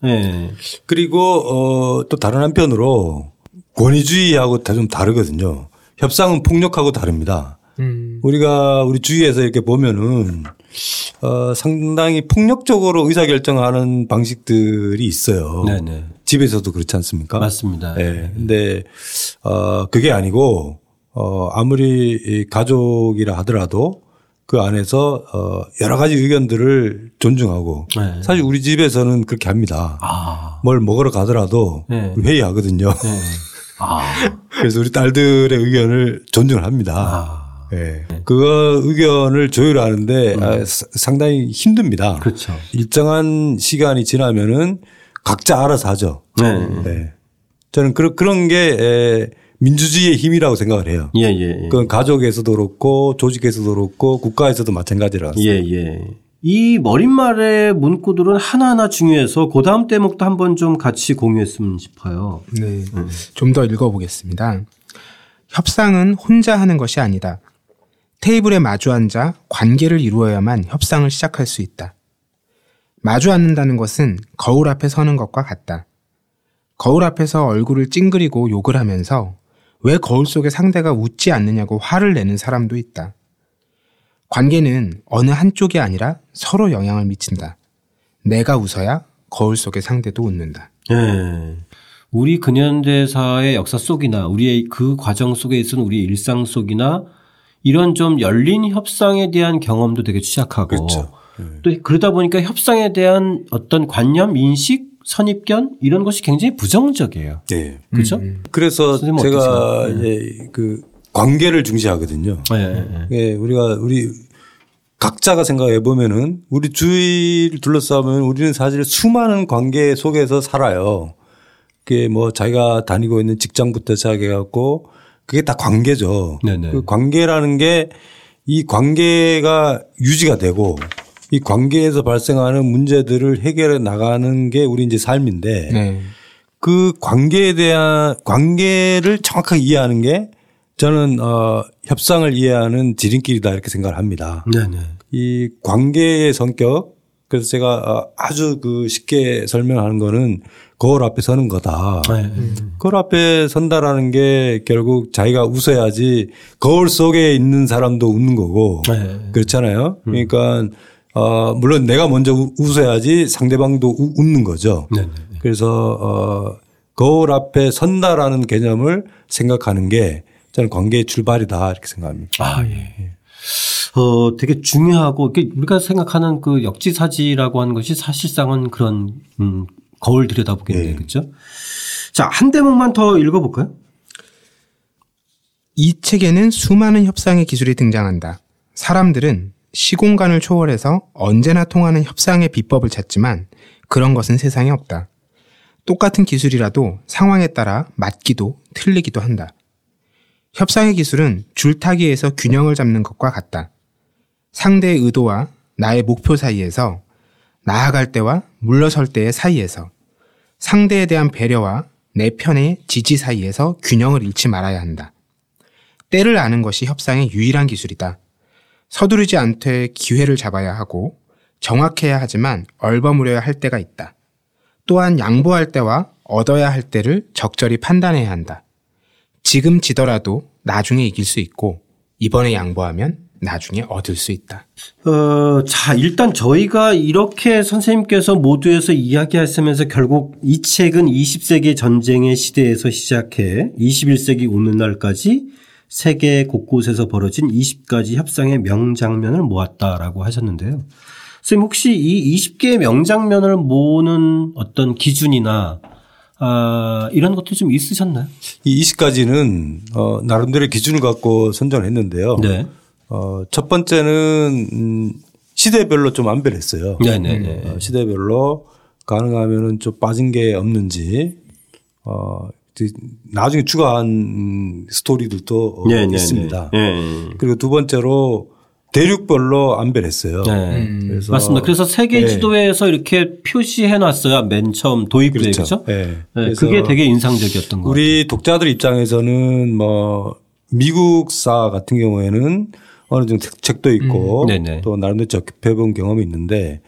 네. 그리고 어, 또 다른 한편으로 권위주의하고 다 좀 다르거든요. 협상은 폭력하고 다릅니다. 음, 우리가 우리 주위에서 이렇게 보면은 어, 상당히 폭력적으로 의사결정하는 방식들이 있어요. 네네. 집에서도 그렇지 않습니까? 맞습니다. 예. 근데 어 그게 아니고 어 아무리 이 가족이라 하더라도 그 안에서 어 여러 가지 의견들을 존중하고 네. 사실 우리 집에서는 그렇게 합니다. 아. 뭘 먹으러 가더라도 네. 회의하거든요. 네. 아. [LAUGHS] 그래서 우리 딸들의 의견을 존중을 합니다. 아. 예. 그거 의견을 조율하는데 아, 사- 상당히 힘듭니다. 그렇죠. 일정한 시간이 지나면은 각자 알아서 하죠. 네. 네. 저는 그런 그런 게 에, 민주주의의 힘이라고 생각을 해요. 예, 예. 예. 그건 가족에서도 그렇고 조직에서도 그렇고 국가에서도 마찬가지라고. 예, 예. 이 머릿말의 문구들은 하나하나 중요해서 그 다음 대목도 한번 좀 같이 공유했으면 싶어요. 네. 좀더 읽어보겠습니다. 협상은 혼자 하는 것이 아니다. 테이블에 마주 앉아 관계를 이루어야만 협상을 시작할 수 있다. 마주 앉는다는 것은 거울 앞에 서는 것과 같다. 거울 앞에서 얼굴을 찡그리고 욕을 하면서 왜 거울 속에 상대가 웃지 않느냐고 화를 내는 사람도 있다. 관계는 어느 한쪽이 아니라 서로 영향을 미친다. 내가 웃어야 거울 속의 상대도 웃는다. 예. 우리 근현대사의 역사 속이나 우리의 그 과정 속에 있은 우리 일상 속이나 이런 좀 열린 협상에 대한 경험도 되게 취약하고 그렇죠. 또 그러다 보니까 협상에 대한 어떤 관념, 인식, 선입견 이런 것이 굉장히 부정적이에요. 예. 그렇죠? 그래서 선생님 제가 어떠세요? 이제 그 관계를 중시하거든요. 예, 예. 예, 우리가 우리 각자가 생각해 보면은 우리 주위를 둘러싸면 우리는 사실 수많은 관계 속에서 살아요. 그게 뭐 자기가 다니고 있는 직장부터 시작해 갖고 그게 다 관계죠. 네네. 그 관계라는 게 이 관계가 유지가 되고 이 관계에서 발생하는 문제들을 해결해 나가는 게 우리 이제 삶인데 네. 그 관계에 대한 관계를 정확하게 이해하는 게 저는 어 협상을 이해하는 지름길이다 이렇게 생각을 합니다. 네네. 이 관계의 성격 그래서 제가 어, 아주 그 쉽게 설명하는 거는 거울 앞에 서는 거다. 예, 예. 거울 앞에 선다라는 게 결국 자기가 웃어야지 거울 속에 있는 사람도 웃는 거고 네. 그렇잖아요. 그러니까 어 물론 내가 먼저 우- 웃어야지 상대방도 우- 웃는 거죠. 네네. 그래서 어 거울 앞에 선다라는 개념을 생각하는 게 저는 관계의 출발이다 이렇게 생각합니다. 아, 예. 어, 되게 중요하고, 우리가 생각하는 그 역지사지라고 하는 것이 사실상은 그런, 음, 거울 들여다보겠네요. 예. 그죠? 자, 한 대목만 더 읽어볼까요? 이 책에는 수많은 협상의 기술이 등장한다. 사람들은 시공간을 초월해서 언제나 통하는 협상의 비법을 찾지만 그런 것은 세상에 없다. 똑같은 기술이라도 상황에 따라 맞기도 틀리기도 한다. 협상의 기술은 줄타기에서 균형을 잡는 것과 같다. 상대의 의도와 나의 목표 사이에서 나아갈 때와 물러설 때의 사이에서 상대에 대한 배려와 내 편의 지지 사이에서 균형을 잃지 말아야 한다. 때를 아는 것이 협상의 유일한 기술이다. 서두르지 않되 기회를 잡아야 하고 정확해야 하지만 얼버무려야 할 때가 있다. 또한 양보할 때와 얻어야 할 때를 적절히 판단해야 한다. 지금 지더라도 나중에 이길 수 있고 이번에 양보하면 나중에 얻을 수 있다. 어, 자, 일단 저희가 이렇게 선생님께서 모두에서 이야기하시면서 결국 이 책은 20세기 전쟁의 시대에서 시작해 21세기 오늘날까지 세계 곳곳에서 벌어진 20가지 협상의 명장면을 모았다라고 하셨는데요. 선생님 혹시 이 20개의 명장면을 모으는 어떤 기준이나 아, 이런 것도 좀 있으셨나요? 이 20가지는 어 나름대로 기준을 갖고 선정을 했는데요. 네. 어, 첫 번째는 음, 시대별로 좀 안별했어요. 네네네. 어, 시대별로 가능하면은 좀 빠진 게 없는지 어 나중에 추가한 음, 스토리들도 어, 네네네. 있습니다. 네. 그리고 두 번째로 대륙별로 안별했어요. 네. 그래서 맞습니다. 그래서 세계 네. 지도에서 이렇게 표시해 놨어요. 맨 처음 도입 때 그렇죠. 그렇죠? 네. 네, 그게 되게 인상적이었던 것 같아요. 우리 독자들 입장에서는 뭐 미국사 같은 경우에는 어느 정도 책도 있고 음. 또 나름대로 접해본 경험이 있는데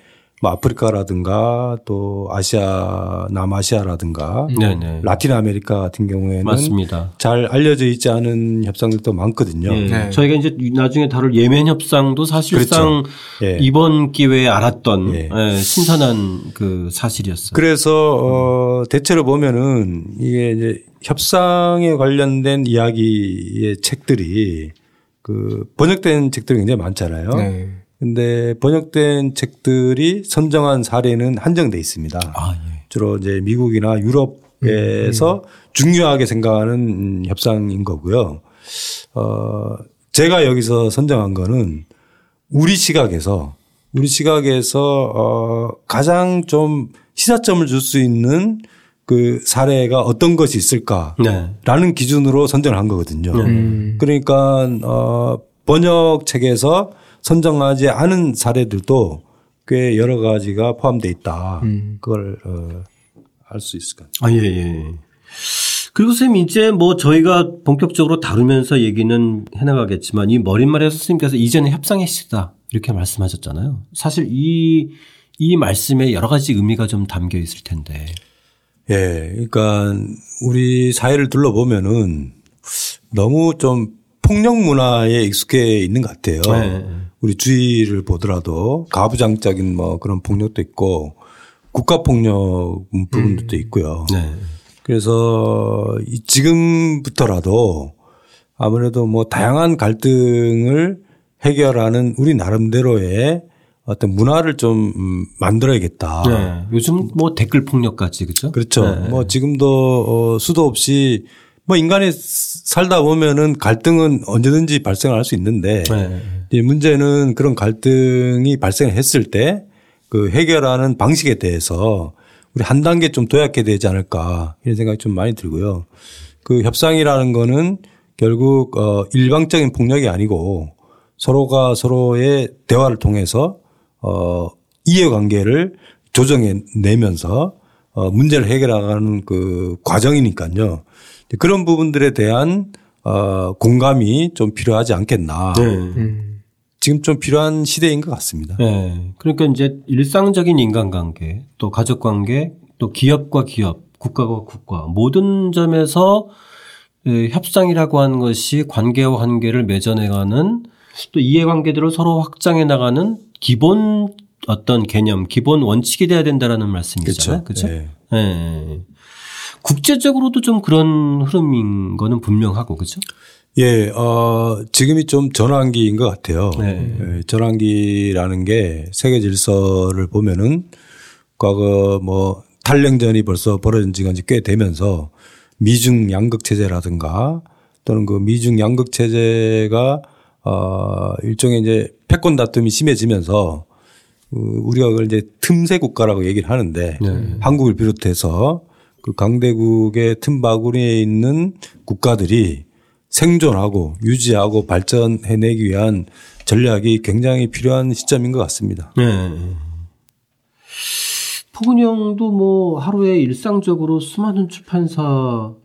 뭐 아프리카라든가 또 아시아 남아시아라든가 네네. 라틴 아메리카 같은 경우에는 맞습니다. 잘 알려져 있지 않은 협상들도 많거든요. 예. 네. 저희가 이제 나중에 다룰 예멘 협상도 사실상 예. 이번 기회에 알았던 예. 예, 신선한 그 사실이었어요. 그래서 어 대체로 보면은 이게 이제 협상에 관련된 이야기의 책들이 그 번역된 책들이 굉장히 많잖아요. 네. 근데 번역된 책들이 선정한 사례는 한정돼 있습니다. 아, 예. 주로 이제 미국이나 유럽에서 중요하게 생각하는 음, 협상인 거고요. 어, 제가 여기서 선정한 거는 우리 시각에서 우리 시각에서 어, 가장 좀 시사점을 줄 수 있는 그 사례가 어떤 것이 있을까라는 네. 기준으로 선정을 한 거거든요. 그러니까 어, 번역 책에서 선정하지 않은 사례들도 꽤 여러 가지가 포함되어 있다. 그걸 어, 알 수 있을 것 같아요. 아, 예, 예. 그리고 선생님 이제 뭐 저희가 본격적으로 다루면서 얘기는 해나가겠지만 이 머릿말에 선생님께서 이제는 협상의 시다 이렇게 말씀하셨잖아요. 사실 이 이 말씀에 여러 가지 의미가 좀 담겨 있을 텐데. 예, 그러니까 우리 사회를 둘러보면은 너무 좀 폭력 문화에 익숙해 있는 것 같아요. 네. 우리 주위를 보더라도 가부장적인 뭐 그런 폭력도 있고 국가 폭력 부분도 있고요. 네. 그래서 이 지금부터라도 아무래도 뭐 다양한 갈등을 해결하는 우리 나름대로의 어떤 문화를 좀 음, 만들어야겠다. 네. 요즘 뭐 댓글 폭력까지 그죠? 그렇죠. 네. 뭐 지금도 어 수도 없이 뭐 인간이 살다 보면은 갈등은 언제든지 발생할 수 있는데 네. 이제 문제는 그런 갈등이 발생했을 때 그 해결하는 방식에 대해서 우리 한 단계 좀 도약해야 되지 않을까 이런 생각이 좀 많이 들고요. 그 협상이라는 거는 결국 어 일방적인 폭력이 아니고 서로가 서로의 대화를 통해서 어 이해관계를 조정해 내면서 어 문제를 해결하는 그 과정이니까요. 그런 부분들에 대한 어 공감이 좀 필요하지 않겠나. 네. 음. 지금 좀 필요한 시대인 것 같습니다. 네. 그러니까 이제 일상적인 인간관계, 또 가족관계, 또 기업과 기업, 국가와 국가 모든 점에서 에, 협상이라고 하는 것이 관계와 관계를 맺어내가는 또 이해관계들을 서로 확장해 나가는 기본 어떤 개념, 기본 원칙이 돼야 된다라는 말씀이잖아요. 그렇죠? 네. 네. 국제적으로도 좀 그런 흐름인 거는 분명하고 그렇죠? 예, 어, 지금이 좀 전환기인 것 같아요. 네. 예, 전환기라는 게 세계 질서를 보면은 과거 뭐 탈냉전이 벌써 벌어진 지가 이제 꽤 되면서 미중 양극 체제라든가 또는 그 미중 양극 체제가 어, 일종의 이제 패권 다툼이 심해지면서 그 우리가 그걸 이제 틈새 국가라고 얘기를 하는데 네. 한국을 비롯해서 그 강대국의 틈바구니에 있는 국가들이 생존하고 유지하고 발전해내기 위한 전략이 굉장히 필요한 시점인 것 같습니다. 네. 포근이 형도 뭐 하루에 일상적으로 수많은 출판사 어,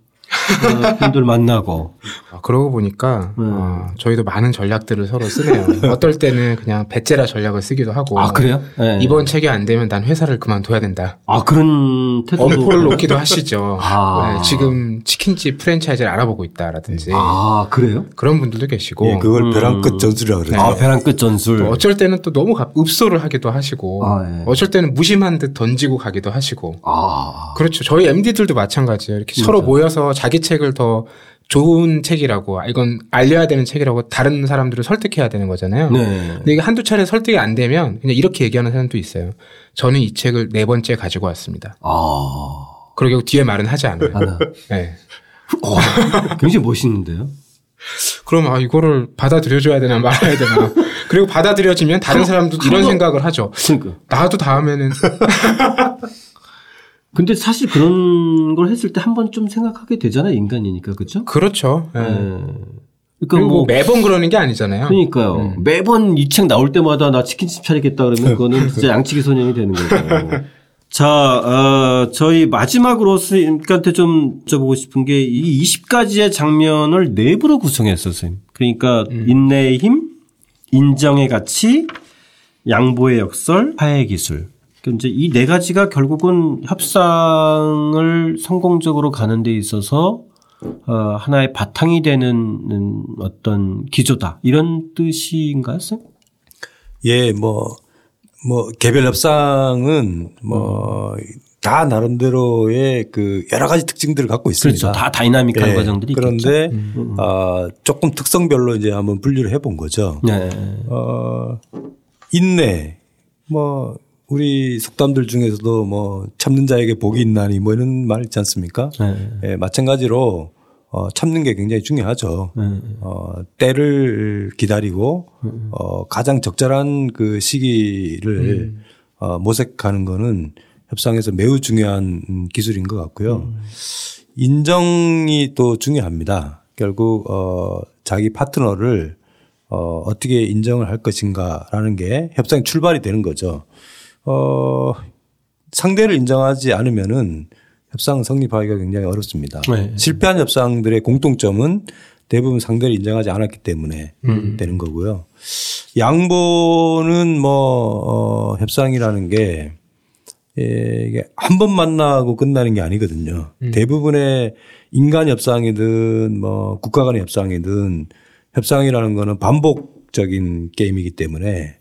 분들 만나고 아, 그러고 보니까 네. 어, 저희도 많은 전략들을 서로 쓰네요. 어떨 때는 그냥 배째라 전략을 쓰기도 하고. 아 그래요? 네. 이번 책이 안 되면 난 회사를 그만둬야 된다. 아 그런 태도도 엄포를 놓기도 하시죠. 아. 네, 지금 치킨집 프랜차이즈를 알아보고 있다라든지 아 그래요? 그런 분들도 계시고 예, 그걸 음. 벼랑 끝 전술이라고 그러죠. 아 벼랑 끝 전술. 또 어쩔 때는 또 너무 갑- 읍소를 하기도 하시고 아, 예. 어쩔 때는 무심한 듯 던지고 가기도 하시고 아 그렇죠. 저희 MD들도 마찬가지예요. 이렇게 서로 모여서 자기 책을 더 좋은 책이라고 아, 이건 알려야 되는 책이라고 다른 사람들을 설득해야 되는 거잖아요. 네. 근데 이게 한두 차례 설득이 안 되면 그냥 이렇게 얘기하는 사람도 있어요. 저는 이 책을 네 번째 가지고 왔습니다. 아 그러고 뒤에 말은 하지 않아요. 하나. 네. 어, 굉장히 멋있는데요. 그럼 아 이거를 받아들여줘야 되나 말아야 되나. 그리고 받아들여지면 다른 사람도 이런 생각을 하죠. 그러니까. 나도 다음에는 근데 사실 그런 걸 했을 때 한 번 좀 생각하게 되잖아요 인간이니까 그렇죠? 그렇죠. 네. 그러니까 그리고 뭐뭐 매번 그러는 게 아니잖아요. 그러니까요. 매번 이 책 나올 때마다 나 치킨집 차리겠다 그러면 그거는 진짜 [LAUGHS] 양치기 소년이 되는 거죠. 자, 어, 저희 마지막으로 선생님한테 좀 여쭤보고 싶은 게 이 20가지의 장면을 내부로 구성했어요, 선생님. 그러니까 인내의 힘, 인정의 가치, 양보의 역설, 화해의 기술. 그러니까 이제 이 네 가지가 결국은 협상을 성공적으로 가는 데 있어서 어, 하나의 바탕이 되는 음, 어떤 기조다. 이런 뜻인가요, 쌤? 예, 뭐, 뭐, 개별 협상은 뭐, 다 나름대로의 그 여러 가지 특징들을 갖고 있습니다. 그렇죠. 다 다이나믹한 예, 과정들이 그런데, 있겠죠. 아, 조금 특성별로 이제 한번 분류를 해본 거죠. 네. 어, 인내, 뭐, 우리 속담들 중에서도 뭐, 참는 자에게 복이 있나니 뭐 이런 말 있지 않습니까? 네. 예, 마찬가지로, 어, 참는 게 굉장히 중요하죠. 네. 어, 때를 기다리고, 어, 가장 적절한 그 시기를 어, 모색하는 거는 협상에서 매우 중요한 음, 기술인 것 같고요. 인정이 또 중요합니다. 결국, 어, 자기 파트너를 어, 어떻게 인정을 할 것인가라는 게 협상의 출발이 되는 거죠. 어, 상대를 인정하지 않으면은 협상 성립하기가 굉장히 어렵습니다. 네. 실패한 협상들의 공통점은 대부분 상대를 인정하지 않았기 때문에 되는 거고요. 양보는 뭐, 어, 협상이라는 게 예, 이게 한 번 만나고 끝나는 게 아니거든요. 대부분의 인간 협상이든 뭐 국가 간의 협상이든 협상이라는 거는 반복적인 게임이기 때문에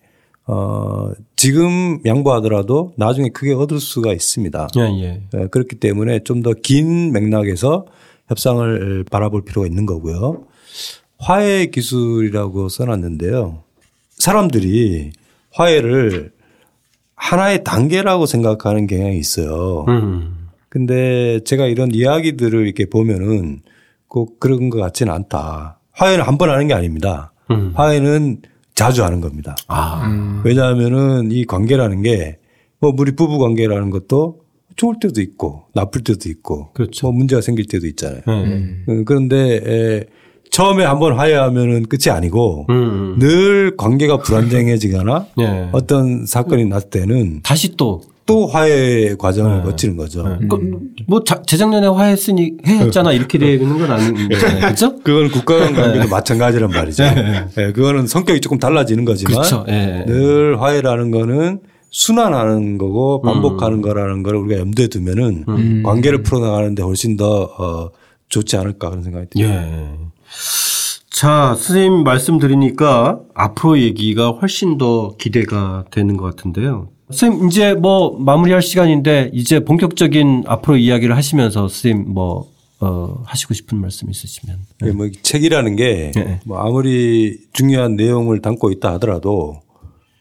어, 지금 양보하더라도 나중에 크게 얻을 수가 있습니다. 예, 예. 예, 그렇기 때문에 좀 더 긴 맥락에서 협상을 바라볼 필요가 있는 거고요. 화해 기술이라고 써놨는데요. 사람들이 화해를 하나의 단계라고 생각하는 경향이 있어요. 음. 근데 제가 이런 이야기들을 이렇게 보면은 꼭 그런 것 같지는 않다. 화해는 한 번 하는 게 아닙니다. 음. 화해는 자주 하는 겁니다. 아. 왜냐하면은 이 관계라는 게 뭐 우리 부부 관계라는 것도 좋을 때도 있고 나쁠 때도 있고 그렇죠. 뭐 문제가 생길 때도 있잖아요. 예. 음, 그런데 에, 처음에 한번 화해하면은 끝이 아니고 음. 늘 관계가 불안정해지거나 예. [LAUGHS] 어떤 사건이 났을 때는 다시 또. 또 화해 과정을 네. 거치는 거죠. 그, 뭐 자- 재작년에 화했으니 해했잖아 이렇게 되는 건 아닌데 그렇죠? 그건 국가 간 관계도 마찬가지란 말이죠. 네. 예, 그거는 성격이 조금 달라지는 거지만 그렇죠. 예. 늘 화해라는 거는 순환하는 거고 음. 반복하는 거라는 걸 우리가 염두에 두면은 관계를 풀어나가는데 훨씬 더 어, 좋지 않을까 그런 생각이 듭니다. 예. 자, 선생님 말씀 드리니까 앞으로 얘기가 훨씬 더 기대가 되는 것 같은데요. 선생님, 이제 뭐 마무리할 시간인데 이제 본격적인 앞으로 이야기를 하시면서 선생님 뭐, 어, 하시고 싶은 말씀 있으시면. 이게 뭐이 책이라는 게 네. 뭐 아무리 중요한 내용을 담고 있다 하더라도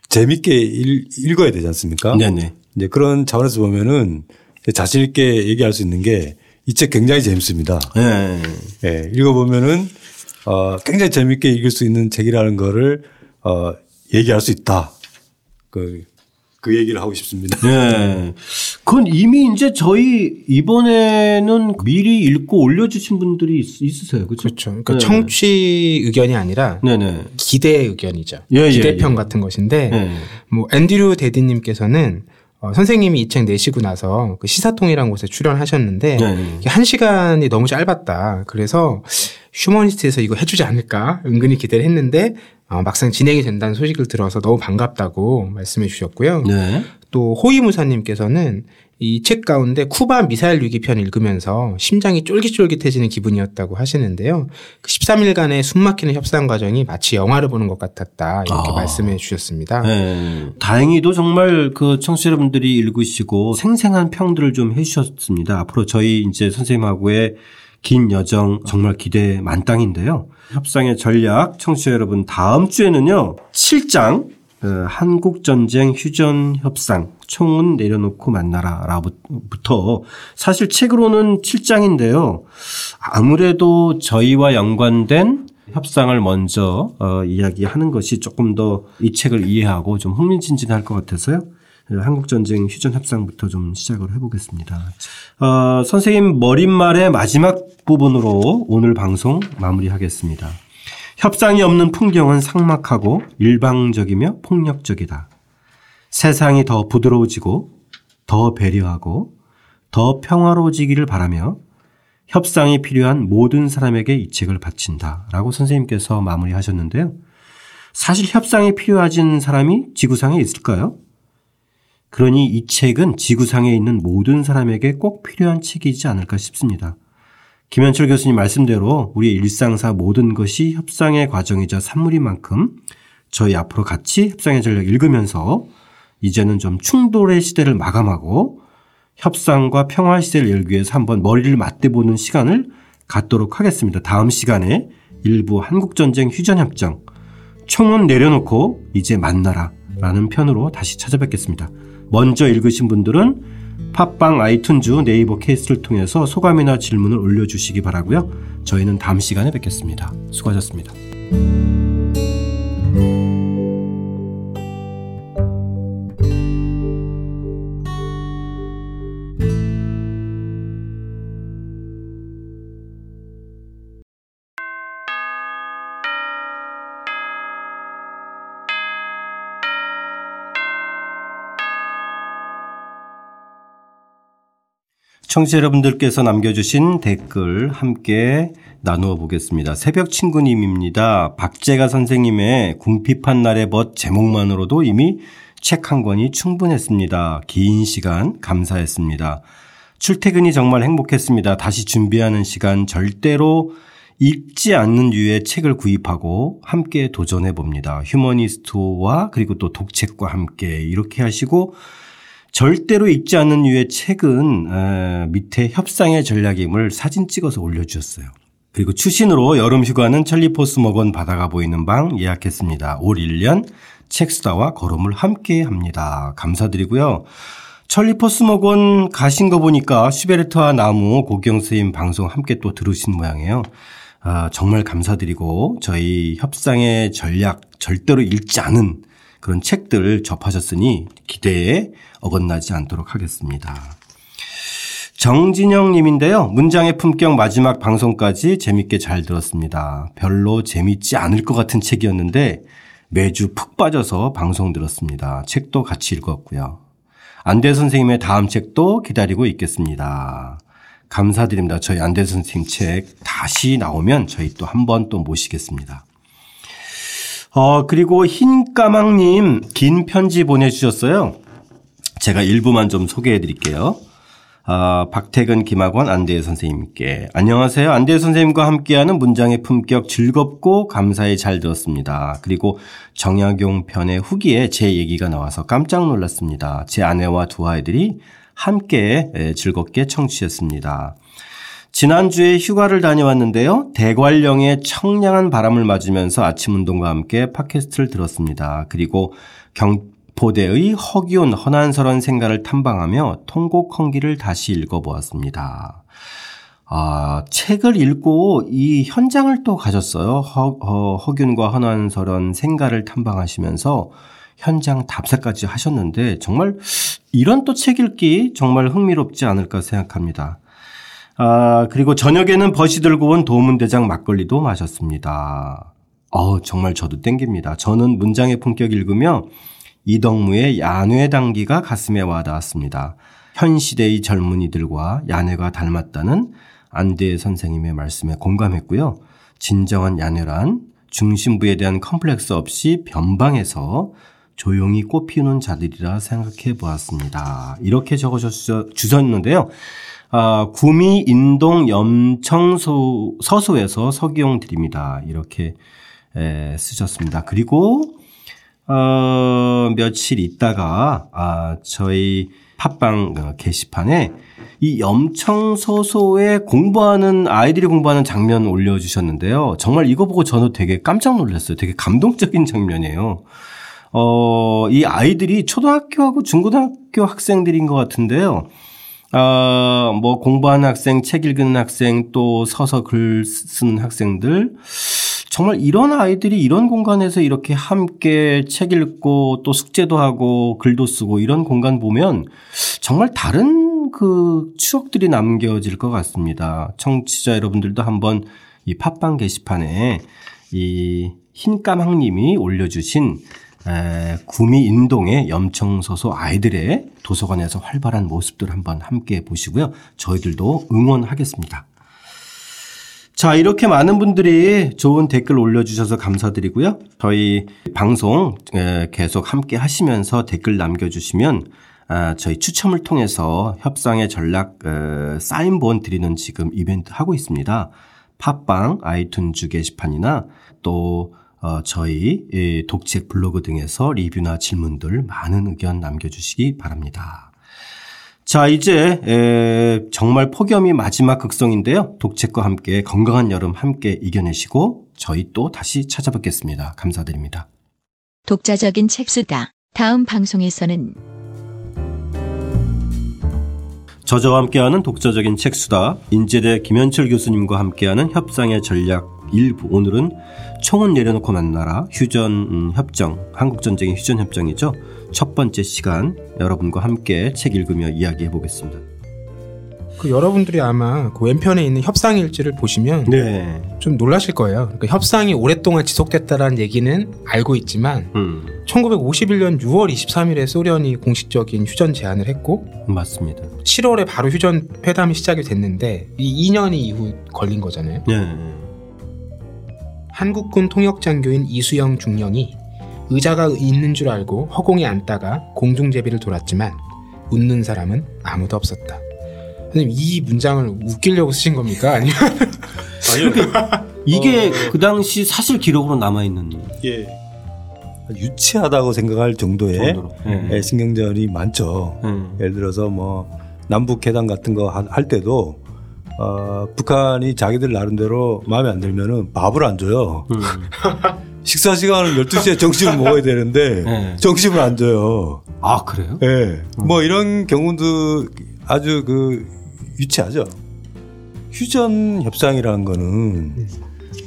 재밌게 읽, 읽어야 되지 않습니까? 네네. 이제 그런 차원에서 보면은 자신 있게 얘기할 수 있는 게 이 책 굉장히 재밌습니다. 예. 예, 읽어보면은 어, 굉장히 재밌게 읽을 수 있는 책이라는 거를 어, 얘기할 수 있다. 그, 그 얘기를 하고 싶습니다. 예. 그건 이미 이제 저희 이번에는 미리 읽고 올려주신 분들이 있, 있으세요. 그렇죠? 그렇죠. 그러니까 네. 청취 의견이 아니라 네네. 기대 의견이죠. 예, 예, 기대평 예. 같은 것인데 예. 뭐 앤드류 데디님께서는 어, 선생님이 이 책 내시고 나서 그 시사통이라는 곳에 출연하셨는데 네. 한 시간이 너무 짧았다. 그래서 휴머니스트에서 이거 해주지 않을까 은근히 기대를 했는데 어, 막상 진행이 된다는 소식을 들어서 너무 반갑다고 말씀해 주셨고요. 네. 또 호위무사님께서는 이 책 가운데 쿠바 미사일 위기편 읽으면서 심장이 쫄깃쫄깃해지는 기분이었다고 하시는데요. 그 13일간의 숨막히는 협상 과정이 마치 영화를 보는 것 같았다 이렇게 아. 말씀해 주셨습니다. 네. 다행히도 정말 그 청취자 여러분들이 읽으시고 생생한 평들을 좀 해주셨습니다. 앞으로 저희 이제 선생님하고의 긴 여정 정말 기대 만땅인데요. 협상의 전략 청취자 여러분 다음 주에는요 7장 어, 한국전쟁 휴전 협상 총은 내려놓고 만나라라부터 사실 책으로는 7장인데요. 아무래도 저희와 연관된 협상을 먼저 어, 이야기하는 것이 조금 더 이 책을 이해하고 좀 흥미진진할 것 같아서요. 한국전쟁 휴전 협상부터 좀 시작을 해보겠습니다. 어, 선생님 머릿말의 마지막 부분으로 오늘 방송 마무리하겠습니다. 협상이 없는 풍경은 삭막하고 일방적이며 폭력적이다. 세상이 더 부드러워지고 더 배려하고 더 평화로워지기를 바라며 협상이 필요한 모든 사람에게 이 책을 바친다. 라고 선생님께서 마무리하셨는데요. 사실 협상이 필요하진 사람이 지구상에 있을까요? 그러니 이 책은 지구상에 있는 모든 사람에게 꼭 필요한 책이지 않을까 싶습니다. 김현철 교수님 말씀대로 우리의 일상사 모든 것이 협상의 과정이자 산물인 만큼 저희 앞으로 같이 협상의 전략 읽으면서 이제는 좀 충돌의 시대를 마감하고 협상과 평화 시대를 열기 위해서 한번 머리를 맞대보는 시간을 갖도록 하겠습니다. 다음 시간에 일부 한국전쟁 휴전협정 총은 내려놓고 이제 만나라 라는 편으로 다시 찾아뵙겠습니다. 먼저 읽으신 분들은 팟빵 아이튠즈 네이버 케이스를 통해서 소감이나 질문을 올려주시기 바라고요. 저희는 다음 시간에 뵙겠습니다. 수고하셨습니다. 청취자 여러분들께서 남겨주신 댓글 함께 나누어 보겠습니다. 새벽 친구님입니다. 박재가 선생님의 궁핍한 날의 벗 제목만으로도 이미 책 한 권이 충분했습니다. 긴 시간 감사했습니다. 출퇴근이 정말 행복했습니다. 다시 준비하는 시간 절대로 읽지 않는 류의 책을 구입하고 함께 도전해 봅니다. 휴머니스트와 그리고 또 독책과 함께 이렇게 하시고 절대로 읽지 않는 류의 책은 밑에 협상의 전략임을 사진 찍어서 올려주셨어요. 그리고 추신으로 여름 휴가는 찰리포스 먹은 바다가 보이는 방 예약했습니다. 올 1년 책수다와 걸음을 함께 합니다. 감사드리고요. 찰리포스 먹은 가신 거 보니까 슈베르트와 나무 고경 스님 방송 함께 또 들으신 모양이에요. 아, 정말 감사드리고 저희 협상의 전략 절대로 읽지 않은 그런 책들 접하셨으니 기대에 어긋나지 않도록 하겠습니다. 정진영 님인데요. 문장의 품격 마지막 방송까지 재밌게 잘 들었습니다. 별로 재밌지 않을 것 같은 책이었는데 매주 푹 빠져서 방송 들었습니다. 책도 같이 읽었고요. 안대 선생님의 다음 책도 기다리고 있겠습니다. 감사드립니다. 저희 안대 선생님 책 다시 나오면 저희 또 한 번 또 모시겠습니다. 어, 그리고 흰까망님 긴 편지 보내주셨어요. 제가 일부만 좀 소개해 드릴게요. 아, 박태근, 김학원, 안대혜 선생님께. 안녕하세요. 안대혜 선생님과 함께하는 문장의 품격 즐겁고 감사히 잘 들었습니다. 그리고 정약용 편의 후기에 제 얘기가 나와서 깜짝 놀랐습니다. 제 아내와 두 아이들이 함께 즐겁게 청취했습니다. 지난주에 휴가를 다녀왔는데요. 대관령의 청량한 바람을 맞으면서 아침 운동과 함께 팟캐스트를 들었습니다. 그리고 경 포대의 허기온 허난설한 생가를 탐방하며 통곡 헌기를 다시 읽어보았습니다. 아, 책을 읽고 이 현장을 또 가졌어요. 허, 어, 허균과 허난설한 생가를 탐방하시면서 현장 답사까지 하셨는데 정말 이런 또 책 읽기 정말 흥미롭지 않을까 생각합니다. 아, 그리고 저녁에는 버시 들고 온 도문대장 막걸리도 마셨습니다. 어 정말 저도 땡깁니다. 저는 문장의 품격 읽으며 이덕무의 야뇌 당기가 가슴에 와닿았습니다. 현 시대의 젊은이들과 야뇌가 닮았다는 안대 선생님의 말씀에 공감했고요. 진정한 야뇌란 중심부에 대한 컴플렉스 없이 변방에서 조용히 꽃피우는 자들이라 생각해 보았습니다. 이렇게 적어 주셨는데요. 아, 구미 인동 염청소 서소에서 서기용 드립니다. 이렇게 에, 쓰셨습니다. 그리고 어, 며칠 있다가 아, 저희 팟빵 어, 게시판에 이 염청소소에 공부하는 아이들이 공부하는 장면 올려주셨는데요. 정말 이거 보고 저는 되게 깜짝 놀랐어요. 되게 감동적인 장면이에요. 어, 이 아이들이 초등학교하고 중고등학교 학생들인 것 같은데요. 어, 뭐 공부하는 학생, 책 읽는 학생, 또 서서 글 쓰는 학생들. 정말 이런 아이들이 이런 공간에서 이렇게 함께 책 읽고 또 숙제도 하고 글도 쓰고 이런 공간 보면 정말 다른 그 추억들이 남겨질 것 같습니다. 청취자 여러분들도 한번 이 팟빵 게시판에 이 흰까망님이 올려주신 구미 인동의 염청소소 아이들의 도서관에서 활발한 모습들 한번 함께 보시고요. 저희들도 응원하겠습니다. 자, 이렇게 많은 분들이 좋은 댓글 올려주셔서 감사드리고요. 저희 방송 계속 함께 하시면서 댓글 남겨주시면 아, 저희 추첨을 통해서 협상의 전략 사인본 드리는 지금 이벤트 하고 있습니다. 팟빵, 아이튠즈 게시판이나 또 어, 저희 독책 블로그 등에서 리뷰나 질문들 많은 의견 남겨주시기 바랍니다. 자, 이제 에, 정말 폭염이 마지막 극성인데요. 독책과 함께 건강한 여름 함께 이겨내시고 저희 또 다시 찾아뵙겠습니다. 감사드립니다. 독자적인 책수다. 다음 방송에서는 저자와 함께하는 독자적인 책 수다. 인제대 김현철 교수님과 함께하는 협상의 전략 일부 오늘은 총은 내려놓고 만나라 휴전 음, 협정 한국 전쟁의 휴전 협정이죠. 첫 번째 시간 여러분과 함께 책 읽으며 이야기해 보겠습니다. 그 여러분들이 아마 그 왼편에 있는 협상 일지를 보시면 네. 좀 놀라실 거예요. 그러니까 협상이 오랫동안 지속됐다라는 얘기는 알고 있지만 음. 1951년 6월 23일에 소련이 공식적인 휴전 제안을 했고 맞습니다. 7월에 바로 휴전 회담이 시작이 됐는데 이 2년이 이후 걸린 거잖아요. 네. 한국군 통역장교인 이수영 중령이 의자가 있는 줄 알고 허공에 앉다가 공중제비를 돌았지만 웃는 사람은 아무도 없었다. 선생님 이 문장을 웃기려고 쓰신 겁니까? [LAUGHS] 아니면 이게 그 당시 사실 기록으로 남아 있는 예. 유치하다고 생각할 정도의 정도로. 예. 예, 신경전이 많죠. 음. 예를 들어서 뭐 남북 회담 같은 거 할 때도 어, 북한이 자기들 나름대로 마음에 안 들면은 밥을 안 줘요. 음. [LAUGHS] 식사 시간은 12시에 정심을 먹어야 되는데 [LAUGHS] 네. 정심을 안 줘요. 아 그래요? 예. 뭐 이런 경우도 아주 그 유치하죠. 휴전 협상이라는 거는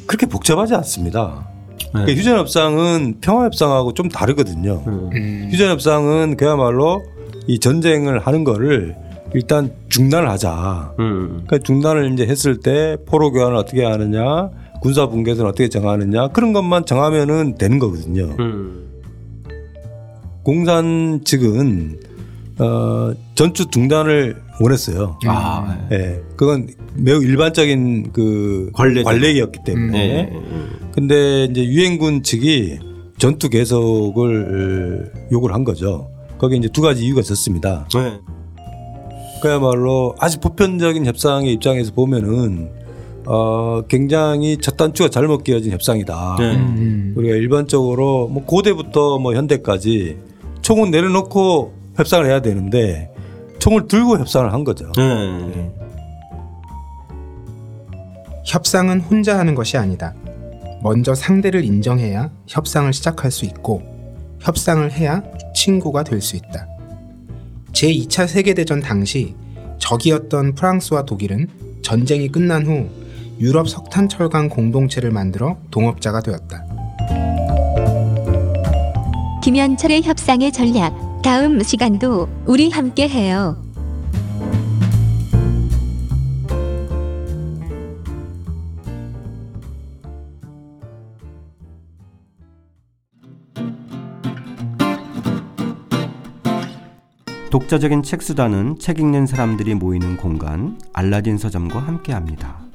그렇게 복잡하지 않습니다. 네. 그러니까 휴전 협상은 평화 협상하고 좀 다르거든요. 음. 음, 휴전 협상은 그야말로 이 전쟁을 하는 거를 일단 중단을 하자. 음. 그러니까 중단을 이제 했을 때 포로 교환을 어떻게 하느냐, 군사 분계선을 어떻게 정하느냐 그런 것만 정하면은 되는 거거든요. 음. 공산 측은 어, 전투 중단을 원했어요. 아, 예, 그건 매우 일반적인 그 관례죠. 관례였기 때문에. 네. 근데 이제 유엔군 측이 전투 계속을 요구를 한 거죠. 거기에 이제 두 가지 이유가 있었습니다. 네. 그야말로 아주 보편적인 협상의 입장에서 보면은 어 굉장히 첫 단추가 잘못 끼어진 협상이다. 네. 음, 우리가 일반적으로 뭐 고대부터 뭐 현대까지 총은 내려놓고 협상을 해야 되는데 총을 들고 협상을 한 거죠. 네. 협상은 혼자 하는 것이 아니다. 먼저 상대를 인정해야 협상을 시작할 수 있고 협상을 해야 친구가 될 수 있다. 제2차 세계대전 당시 적이었던 프랑스와 독일은 전쟁이 끝난 후 유럽 석탄 철강 공동체를 만들어 동업자가 되었다. 김현철의 협상의 전략. 다음 시간도 우리 함께 해요. 독자적인 책 수단은 책 읽는 사람들이 모이는 공간 알라딘 서점과 함께합니다.